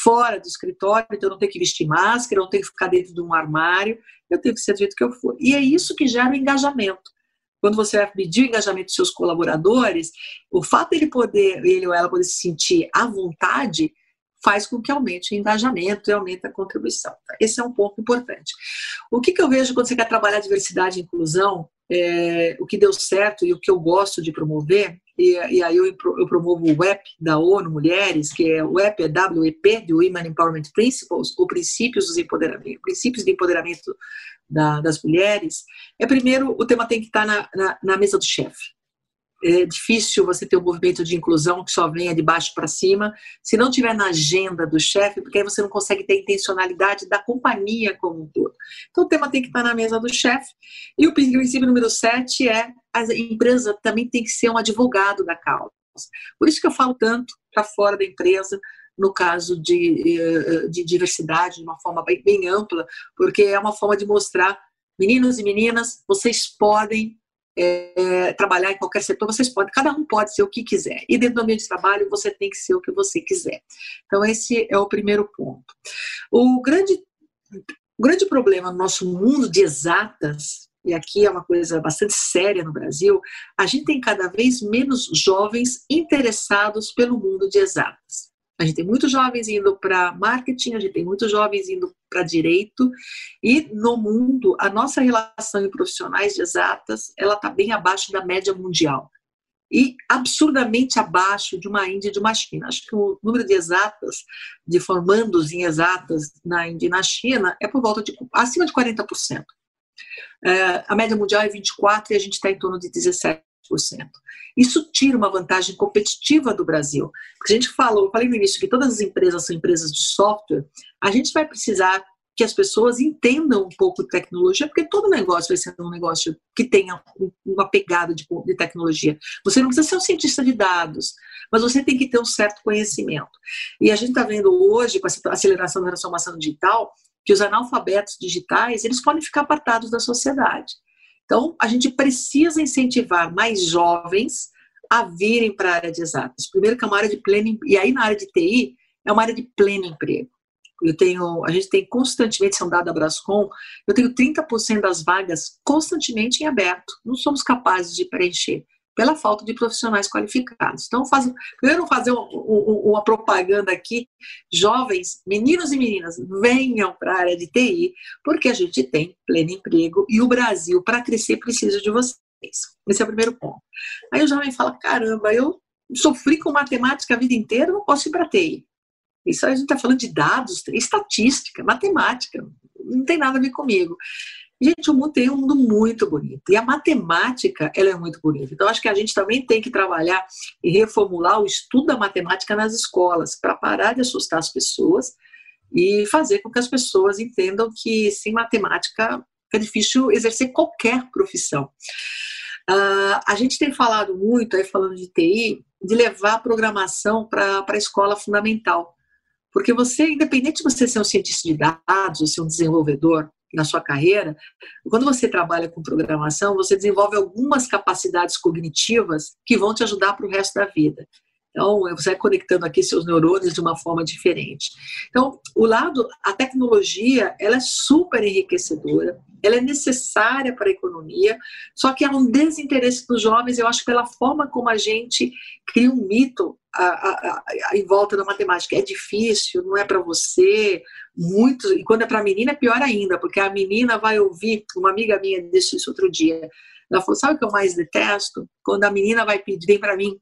fora do escritório, então eu não tenho que vestir máscara, eu não tenho que ficar dentro de um armário, eu tenho que ser do jeito que eu for. E é isso que gera o engajamento. Quando você vai medir o engajamento dos seus colaboradores, o fato dele poder, ele ou ela poder se sentir à vontade, faz com que aumente o engajamento e aumente a contribuição. Esse é um ponto importante. O que, que eu vejo quando você quer trabalhar diversidade e inclusão, é, o que deu certo e o que eu gosto de promover, e, e aí eu, eu, promovo o WEP da ONU Mulheres, que é o WEP é WEP, de Women Empowerment Principles, ou princípios, dos empoderamento, princípios de empoderamento da, das mulheres, é primeiro o tema tem que estar na, na, na mesa do chefe é difícil você ter um movimento de inclusão que só venha de baixo para cima, se não tiver na agenda do chefe, porque aí você não consegue ter intencionalidade da companhia como um todo. Então o tema tem que estar na mesa do chefe. E o princípio número 7 é a empresa também tem que ser um advogado da causa. Por isso que eu falo tanto para fora da empresa, no caso de, eh, de diversidade, de uma forma bem, bem ampla, porque é uma forma de mostrar, meninos e meninas, vocês podem é, trabalhar em qualquer setor, vocês podem, cada um pode ser o que quiser. E dentro do ambiente de trabalho, você tem que ser o que você quiser. Então, esse é o primeiro ponto. O grande, o grande problema no nosso mundo de exatas, e aqui é uma coisa bastante séria no Brasil, a gente tem cada vez menos jovens interessados pelo mundo de exatas. A gente tem muitos jovens indo para marketing, a gente tem muitos jovens indo para direito, e no mundo, a nossa relação em profissionais de exatas, ela está bem abaixo da média mundial. E absurdamente abaixo de uma Índia e de uma China. Acho que o número de exatas, de formandos em exatas na Índia e na China, é por volta de acima de 40%. É, a média mundial é 24% e a gente está em torno de 17%. Isso tira uma vantagem competitiva do Brasil. Porque a gente falou, eu falei no início que todas as empresas são empresas de software, a gente vai precisar que as pessoas entendam um pouco de tecnologia, porque todo negócio vai ser um negócio que tenha uma pegada de, de, tecnologia. Você não precisa ser um cientista de dados, mas você tem que ter um certo conhecimento. E a gente está vendo hoje, com a aceleração da transformação digital, que os analfabetos digitais eles podem ficar apartados da sociedade. Então, a gente precisa incentivar mais jovens a virem para a área de exatas. Primeiro que é uma área de pleno, e aí na área de TI é uma área de pleno emprego. eu tenho, a gente tem constantemente, são dados da Brascom, eu tenho 30% das vagas constantemente em aberto. Não somos capazes de preencher pela falta de profissionais qualificados. Então, faz, primeiro fazer uma propaganda aqui, jovens, meninos e meninas, venham para a área de TI, porque a gente tem pleno emprego e o Brasil, para crescer, precisa de vocês. Esse é o primeiro ponto. Aí o jovem fala, caramba, eu sofri com matemática a vida inteira, não posso ir para TI. Isso a gente está falando de dados, estatística, matemática, não tem nada a ver comigo. Gente, o mundo tem um mundo muito bonito. E a matemática, ela é muito bonita. Então, acho que a gente também tem que trabalhar e reformular o estudo da matemática nas escolas, para parar de assustar as pessoas e fazer com que as pessoas entendam que sem matemática é difícil exercer qualquer profissão. Uh, a gente tem falado muito, aí falando de TI, de levar a programação para a escola fundamental. Porque você, independente de você ser um cientista de dados ou ser um desenvolvedor na sua carreira, quando você trabalha com programação, você desenvolve algumas capacidades cognitivas que vão te ajudar para o resto da vida. Então, você vai conectando aqui seus neurônios de uma forma diferente. Então, o lado, a tecnologia, ela é super enriquecedora, ela é necessária para a economia, só que há um desinteresse dos jovens, eu acho, pela forma como a gente cria um mito a, a, a, em volta da matemática. É difícil, não é para você, muito, e quando é para menina é pior ainda, porque a menina vai ouvir, uma amiga minha disse isso outro dia, ela falou, sabe o que eu mais detesto? Quando a menina vai pedir, vem para mim,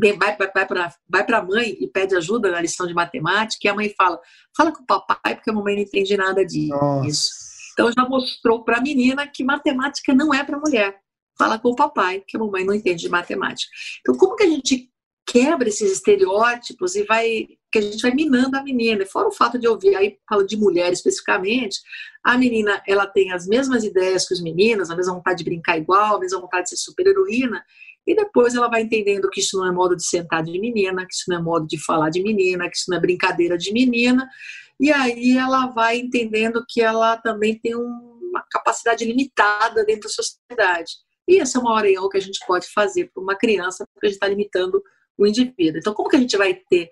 vai, vai, vai para vai a mãe e pede ajuda na lição de matemática, e a mãe fala, fala com o papai, porque a mamãe não entende nada disso. Nossa. Então já mostrou para a menina que matemática não é para mulher. Fala com o papai, que a mamãe não entende de matemática. Então, como que a gente quebra esses estereótipos e vai que a gente vai minando a menina. Fora o fato de ouvir, aí falo de mulher especificamente, a menina ela tem as mesmas ideias que os meninos, a mesma vontade de brincar igual, a mesma vontade de ser super heroína, e depois ela vai entendendo que isso não é modo de sentar de menina, que isso não é modo de falar de menina, que isso não é brincadeira de menina, e aí ela vai entendendo que ela também tem uma capacidade limitada dentro da sociedade. E essa é uma hora que a gente pode fazer para uma criança, porque a gente está limitando o indivíduo. Então, como que a gente vai ter?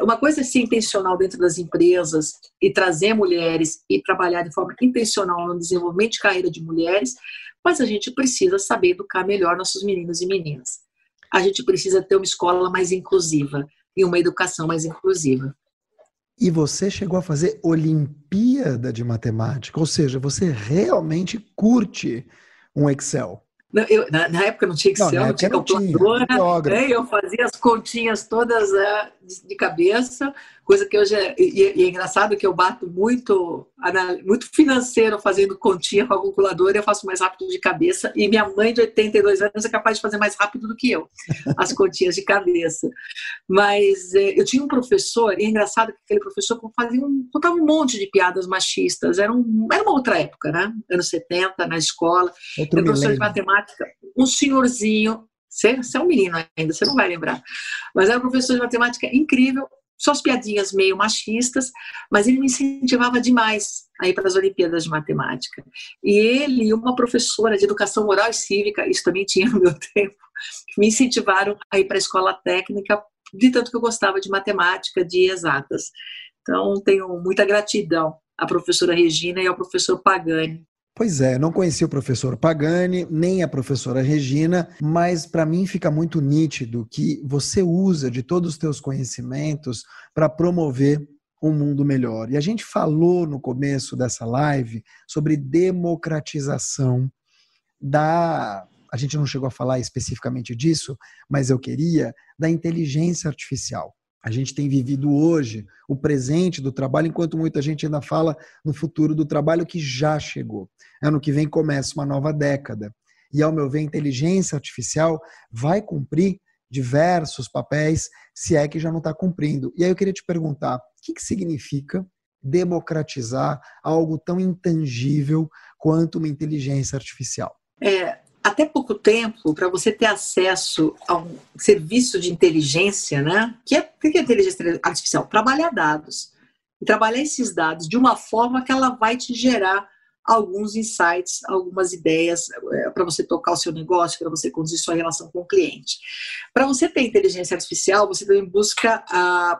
Uma coisa ser intencional dentro das empresas e trazer mulheres e trabalhar de forma intencional no desenvolvimento de carreira de mulheres, mas a gente precisa saber educar melhor nossos meninos e meninas. A gente precisa ter uma escola mais inclusiva e uma educação mais inclusiva. E você chegou a fazer Olimpíada de Matemática, ou seja, você realmente curte um Excel. Eu, na, na, época não tinha Excel, não, não tinha calculadora, né? eu fazia as continhas todas uh, de, cabeça, coisa que hoje é, e, e, é engraçado que eu bato muito, muito financeiro fazendo continha com a calculadora, eu faço mais rápido de cabeça, e minha mãe de 82 anos é capaz de fazer mais rápido do que eu, as continhas de cabeça. Mas eh, eu tinha um professor, e é engraçado que aquele professor fazia um, contava um monte de piadas machistas, era, um, era uma outra época, né? Anos 70, na escola, era professor de matemática, um senhorzinho, você, você é um menino ainda, você não vai lembrar. Mas era um professor de matemática incrível, só as piadinhas meio machistas, mas ele me incentivava demais a ir para as Olimpíadas de Matemática. E ele e uma professora de Educação Moral e Cívica, isso também tinha no meu tempo, me incentivaram a ir para a escola técnica, de tanto que eu gostava de matemática, de exatas. Então, tenho muita gratidão à professora Regina e ao professor Pagani Pois é, não conheci o professor Pagani, nem a professora Regina, mas para mim fica muito nítido que você usa de todos os teus conhecimentos para promover um mundo melhor. E a gente falou no começo dessa live sobre democratização da. A gente não chegou a falar especificamente disso, mas eu queria, da inteligência artificial. A gente tem vivido hoje o presente do trabalho, enquanto muita gente ainda fala no futuro do trabalho que já chegou. Ano que vem começa uma nova década. E, ao meu ver, a inteligência artificial vai cumprir diversos papéis, se é que já não está cumprindo. E aí eu queria te perguntar: o que, que significa democratizar algo tão intangível quanto uma inteligência artificial? É, até pouco tempo, para você ter acesso a um serviço de inteligência, né? Que é, o que é inteligência artificial? Trabalhar dados. E trabalhar esses dados de uma forma que ela vai te gerar alguns insights, algumas ideias é, para você tocar o seu negócio, para você conduzir sua relação com o cliente. Para você ter inteligência artificial, você também busca,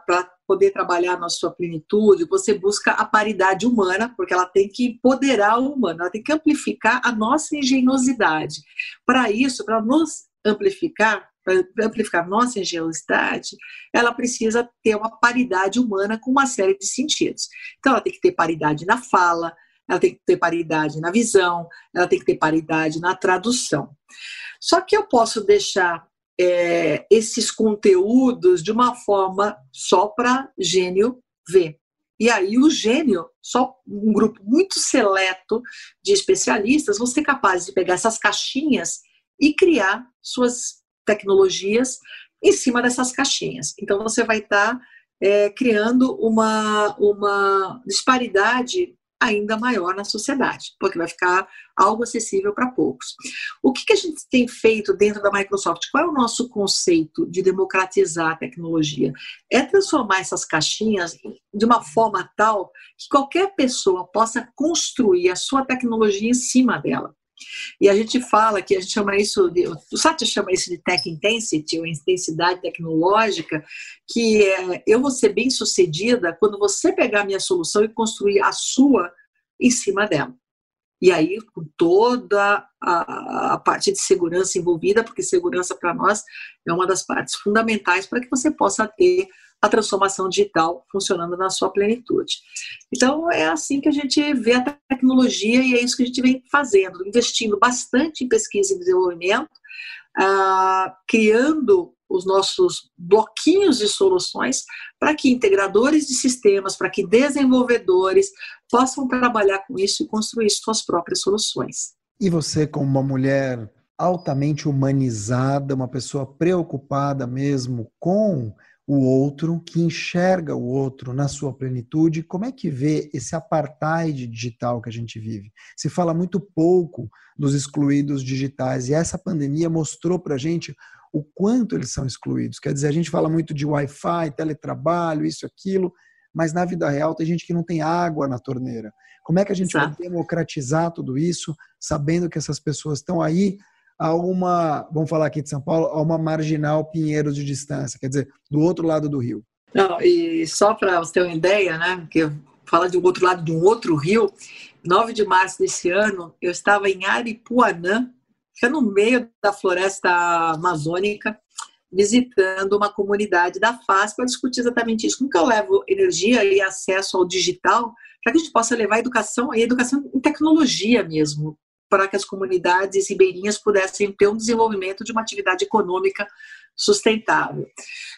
para poder trabalhar na sua plenitude, você busca a paridade humana, porque ela tem que empoderar o humano, ela tem que amplificar a nossa engenhosidade. Para isso, para nos amplificar, para amplificar nossa engenhosidade, ela precisa ter uma paridade humana com uma série de sentidos. Então, ela tem que ter paridade na fala, ela tem que ter paridade na visão, ela tem que ter paridade na tradução. Só que eu posso deixar é, esses conteúdos de uma forma só para gênio ver. E aí o gênio, só um grupo muito seleto de especialistas, vão ser capazes de pegar essas caixinhas e criar suas tecnologias em cima dessas caixinhas. Então você vai estar tá, é, criando uma, uma disparidade ainda maior na sociedade, porque vai ficar algo acessível para poucos. O que, que, a gente tem feito dentro da Microsoft? Qual é o nosso conceito de democratizar a tecnologia? É transformar essas caixinhas de uma forma tal que qualquer pessoa possa construir a sua tecnologia em cima dela. E a gente fala que a gente chama isso de, o Satya chama isso de tech intensity, ou intensidade tecnológica, que é, eu vou ser bem sucedida quando você pegar a minha solução e construir a sua em cima dela. E aí, com toda a, a parte de segurança envolvida, porque segurança para nós é uma das partes fundamentais para que você possa ter a transformação digital funcionando na sua plenitude. Então, é assim que a gente vê a tecnologia e é isso que a gente vem fazendo, investindo bastante em pesquisa e desenvolvimento, ah, criando os nossos bloquinhos de soluções para que integradores de sistemas, para que desenvolvedores possam trabalhar com isso e construir suas próprias soluções. E você, como uma mulher altamente humanizada, uma pessoa preocupada mesmo com o outro, que enxerga o outro na sua plenitude, como é que vê esse apartheid digital que a gente vive? Se fala muito pouco dos excluídos digitais e essa pandemia mostrou para a gente o quanto eles são excluídos. Quer dizer, a gente fala muito de Wi-Fi, teletrabalho, isso, aquilo, mas na vida real tem gente que não tem água na torneira. Como é que a gente Exato. vai democratizar tudo isso, sabendo que essas pessoas estão aí a uma, vamos falar aqui de São Paulo, a uma marginal Pinheiros de distância, quer dizer, do outro lado do rio. Não, e só para você ter uma ideia, né, que fala de um outro lado de um outro rio, 9 de março desse ano, eu estava em Aripuanã, que é no meio da floresta amazônica, visitando uma comunidade da FAS para discutir exatamente isso. Como que eu levo energia e acesso ao digital para que a gente possa levar educação e educação em tecnologia mesmo para que as comunidades ribeirinhas pudessem ter um desenvolvimento de uma atividade econômica sustentável.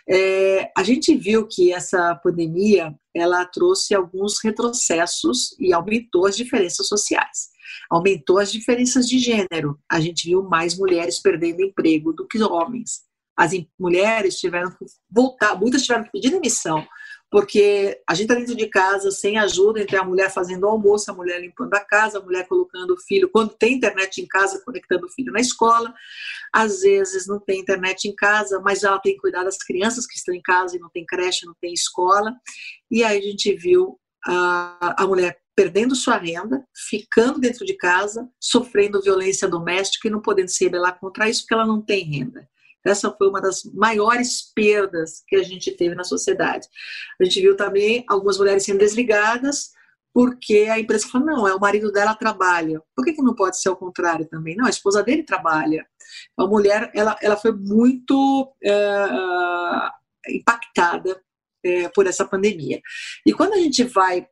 É, a gente viu que essa pandemia ela trouxe alguns retrocessos e aumentou as diferenças sociais, aumentou as diferenças de gênero. A gente viu mais mulheres perdendo emprego do que homens. As mulheres tiveram que voltar, muitas tiveram que pedir demissão porque a gente está dentro de casa sem ajuda, entre a mulher fazendo o almoço, a mulher limpando a casa, a mulher colocando o filho, quando tem internet em casa, conectando o filho na escola. Às vezes não tem internet em casa, mas ela tem que cuidar das crianças que estão em casa e não tem creche, não tem escola. E aí a gente viu a, a mulher perdendo sua renda, ficando dentro de casa, sofrendo violência doméstica e não podendo se rebelar contra isso porque ela não tem renda. Essa foi uma das maiores perdas que a gente teve na sociedade. A gente viu também algumas mulheres sendo desligadas porque a empresa falou, não, é o marido dela trabalha. Por que, que não pode ser o contrário também? Não, a esposa dele trabalha. A mulher, ela, ela foi muito é, impactada é, por essa pandemia. E quando a gente vai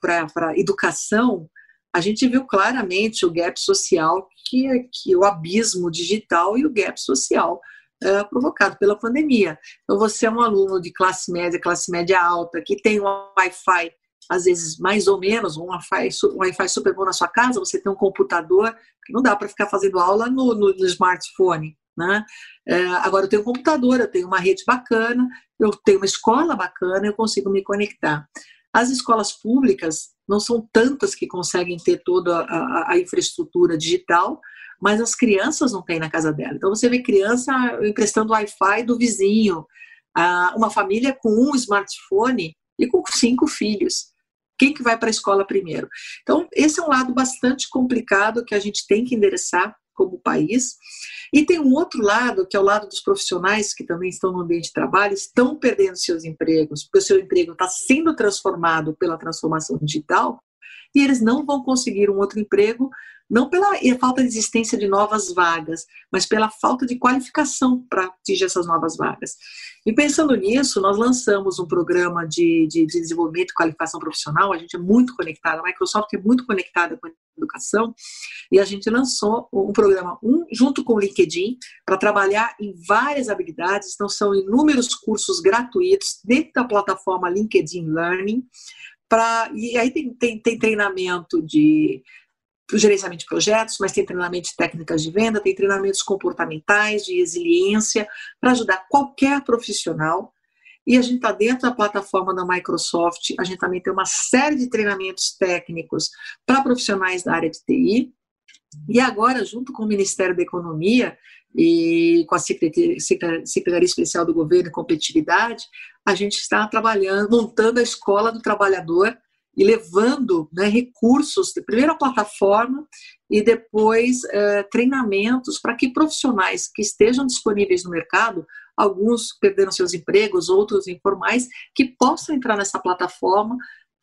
para a educação, a gente viu claramente o gap social, que, que o abismo digital e o gap social é, provocado pela pandemia. Então, você é um aluno de classe média, classe média alta, que tem um Wi-Fi, às vezes mais ou menos, um Wi-Fi, um Wi-Fi super bom na sua casa, você tem um computador, que não dá para ficar fazendo aula no, no, no smartphone. Né? É, agora eu tenho um computador, eu tenho uma rede bacana, eu tenho uma escola bacana, eu consigo me conectar. As escolas públicas não são tantas que conseguem ter toda a, a, a infraestrutura digital, mas as crianças não têm na casa dela. Então você vê criança emprestando Wi-Fi do vizinho, uma família com um smartphone e com cinco filhos. quem que vai para a escola primeiro. Então, esse é um lado bastante complicado que a gente tem que endereçar como país. E tem um outro lado, que é o lado dos profissionais que também estão no ambiente de trabalho, estão perdendo seus empregos, porque o seu emprego está sendo transformado pela transformação digital, e eles não vão conseguir um outro emprego não pela falta de existência de novas vagas, mas pela falta de qualificação para atingir essas novas vagas. E pensando nisso, nós lançamos um programa de, de, de desenvolvimento e qualificação profissional, a gente é muito conectada, a Microsoft é muito conectada com a educação, e a gente lançou um programa, um junto com o LinkedIn, para trabalhar em várias habilidades, então são inúmeros cursos gratuitos dentro da plataforma LinkedIn Learning, Pra, e aí tem, tem, tem treinamento de gerenciamento de projetos, mas tem treinamento de técnicas de venda, tem treinamentos comportamentais, de resiliência, para ajudar qualquer profissional. E a gente está dentro da plataforma da Microsoft, a gente também tem uma série de treinamentos técnicos para profissionais da área de TI. E agora, junto com o Ministério da Economia e com a Secretaria, Secretaria Especial do Governo e Competitividade, a gente está trabalhando, montando a Escola do Trabalhador, e levando né, recursos, primeiro a plataforma e depois eh, treinamentos para que profissionais que estejam disponíveis no mercado, alguns perderam seus empregos, outros informais, que possam entrar nessa plataforma,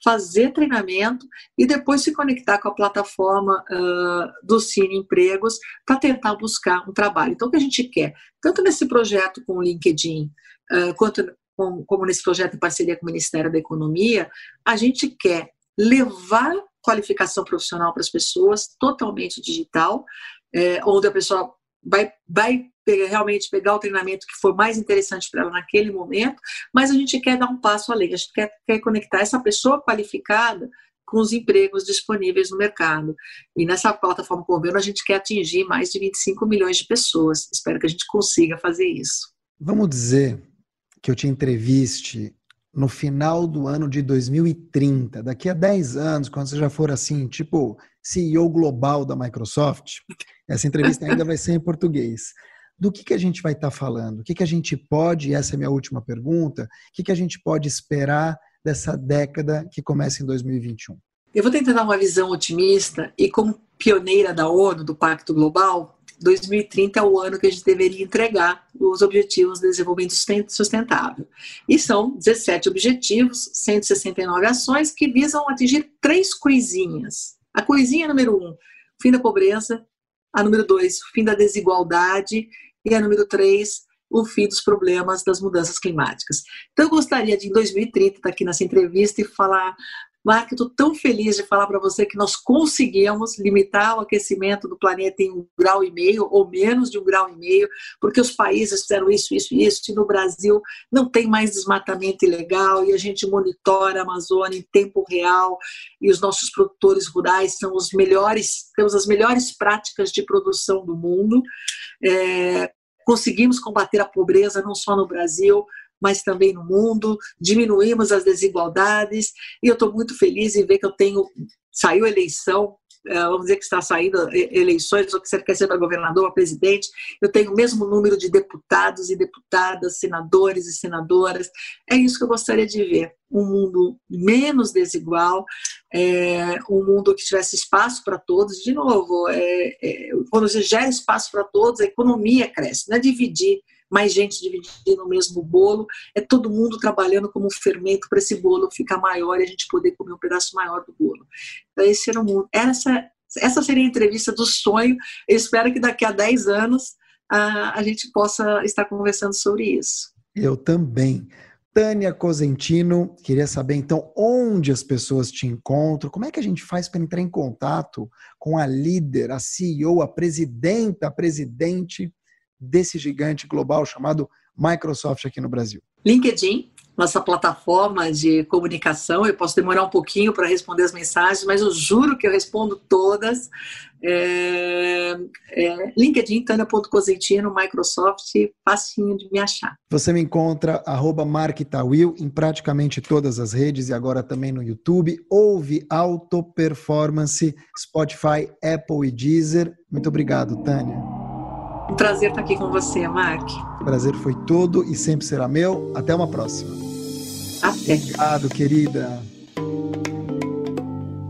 fazer treinamento e depois se conectar com a plataforma uh, do Cine Empregos para tentar buscar um trabalho. Então, o que a gente quer, tanto nesse projeto com o LinkedIn, uh, quanto como, como nesse projeto em parceria com o Ministério da Economia, a gente quer levar qualificação profissional para as pessoas, totalmente digital, é, onde a pessoa vai, vai realmente pegar o treinamento que for mais interessante para ela naquele momento, mas a gente quer dar um passo além, a gente quer, quer conectar essa pessoa qualificada com os empregos disponíveis no mercado. E nessa plataforma governo a gente quer atingir mais de 25 milhões de pessoas. Espero que a gente consiga fazer isso. Vamos dizer que eu te entreviste no final do ano de 2030, daqui a 10 anos, quando você já for assim, tipo CEO global da Microsoft, essa entrevista ainda vai ser em português. Do que, que a gente vai estar tá falando? O que, que a gente pode, e essa é a minha última pergunta, o que, que a gente pode esperar dessa década que começa em 2021? Eu vou tentar dar uma visão otimista e como pioneira da ONU, do Pacto Global, 2030 é o ano que a gente deveria entregar os Objetivos de Desenvolvimento Sustentável. E são 17 objetivos, 169 ações que visam atingir três coisinhas. A coisinha número um, fim da pobreza. A número dois, fim da desigualdade. E a número três, o fim dos problemas das mudanças climáticas. Então, eu gostaria de, em 2030, estar aqui nessa entrevista e falar Mark, estou tão feliz de falar para você que nós conseguimos limitar o aquecimento do planeta em um grau e meio, ou menos de um grau e meio, porque os países fizeram isso, isso e isso, e no Brasil não tem mais desmatamento ilegal, e a gente monitora a Amazônia em tempo real, e os nossos produtores rurais são os melhores, temos as melhores práticas de produção do mundo. É, conseguimos combater a pobreza não só no Brasil, mas também no mundo, diminuímos as desigualdades, e eu estou muito feliz em ver que eu tenho, saiu eleição, é, vamos dizer que está saindo eleições, ou que você quer ser para governador ou presidente, eu tenho o mesmo número de deputados e deputadas, senadores e senadoras. É isso que eu gostaria de ver: um mundo menos desigual, é, um mundo que tivesse espaço para todos. De novo, é, é, quando você gera espaço para todos, a economia cresce, não é dividir mais gente dividindo o mesmo bolo, é todo mundo trabalhando como fermento para esse bolo ficar maior e a gente poder comer um pedaço maior do bolo. Então, esse era o mundo. Essa, essa seria a entrevista do sonho. Eu espero que daqui a 10 anos a, a gente possa estar conversando sobre isso. Eu também. Tânia Cosentino, queria saber então onde as pessoas te encontram, como é que a gente faz para entrar em contato com a líder, a CEO, a presidenta, a presidente desse gigante global chamado Microsoft aqui no Brasil? LinkedIn, nossa plataforma de comunicação. Eu posso demorar um pouquinho para responder as mensagens, mas eu juro que eu respondo todas. É, é, LinkedIn, Tânia.cosentino, Microsoft, facinho de me achar. Você me encontra, arroba em praticamente todas as redes e agora também no YouTube. Ouve Auto Performance, Spotify, Apple e Deezer. Muito obrigado, Tânia. Um prazer estar aqui com você, Mark. O prazer foi todo e sempre será meu. Até uma próxima. Até. Obrigado, querida.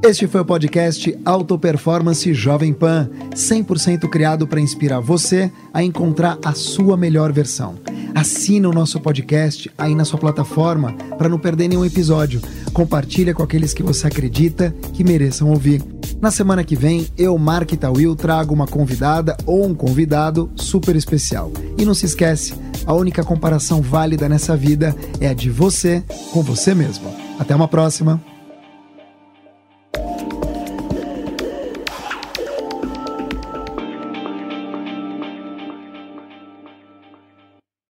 Este foi o podcast Auto Performance Jovem Pan, 100% criado para inspirar você a encontrar a sua melhor versão. Assina o nosso podcast aí na sua plataforma para não perder nenhum episódio. Compartilha com aqueles que você acredita que mereçam ouvir. Na semana que vem, eu, Mark Tawil, trago uma convidada ou um convidado super especial. E não se esquece, a única comparação válida nessa vida é a de você com você mesmo. Até uma próxima!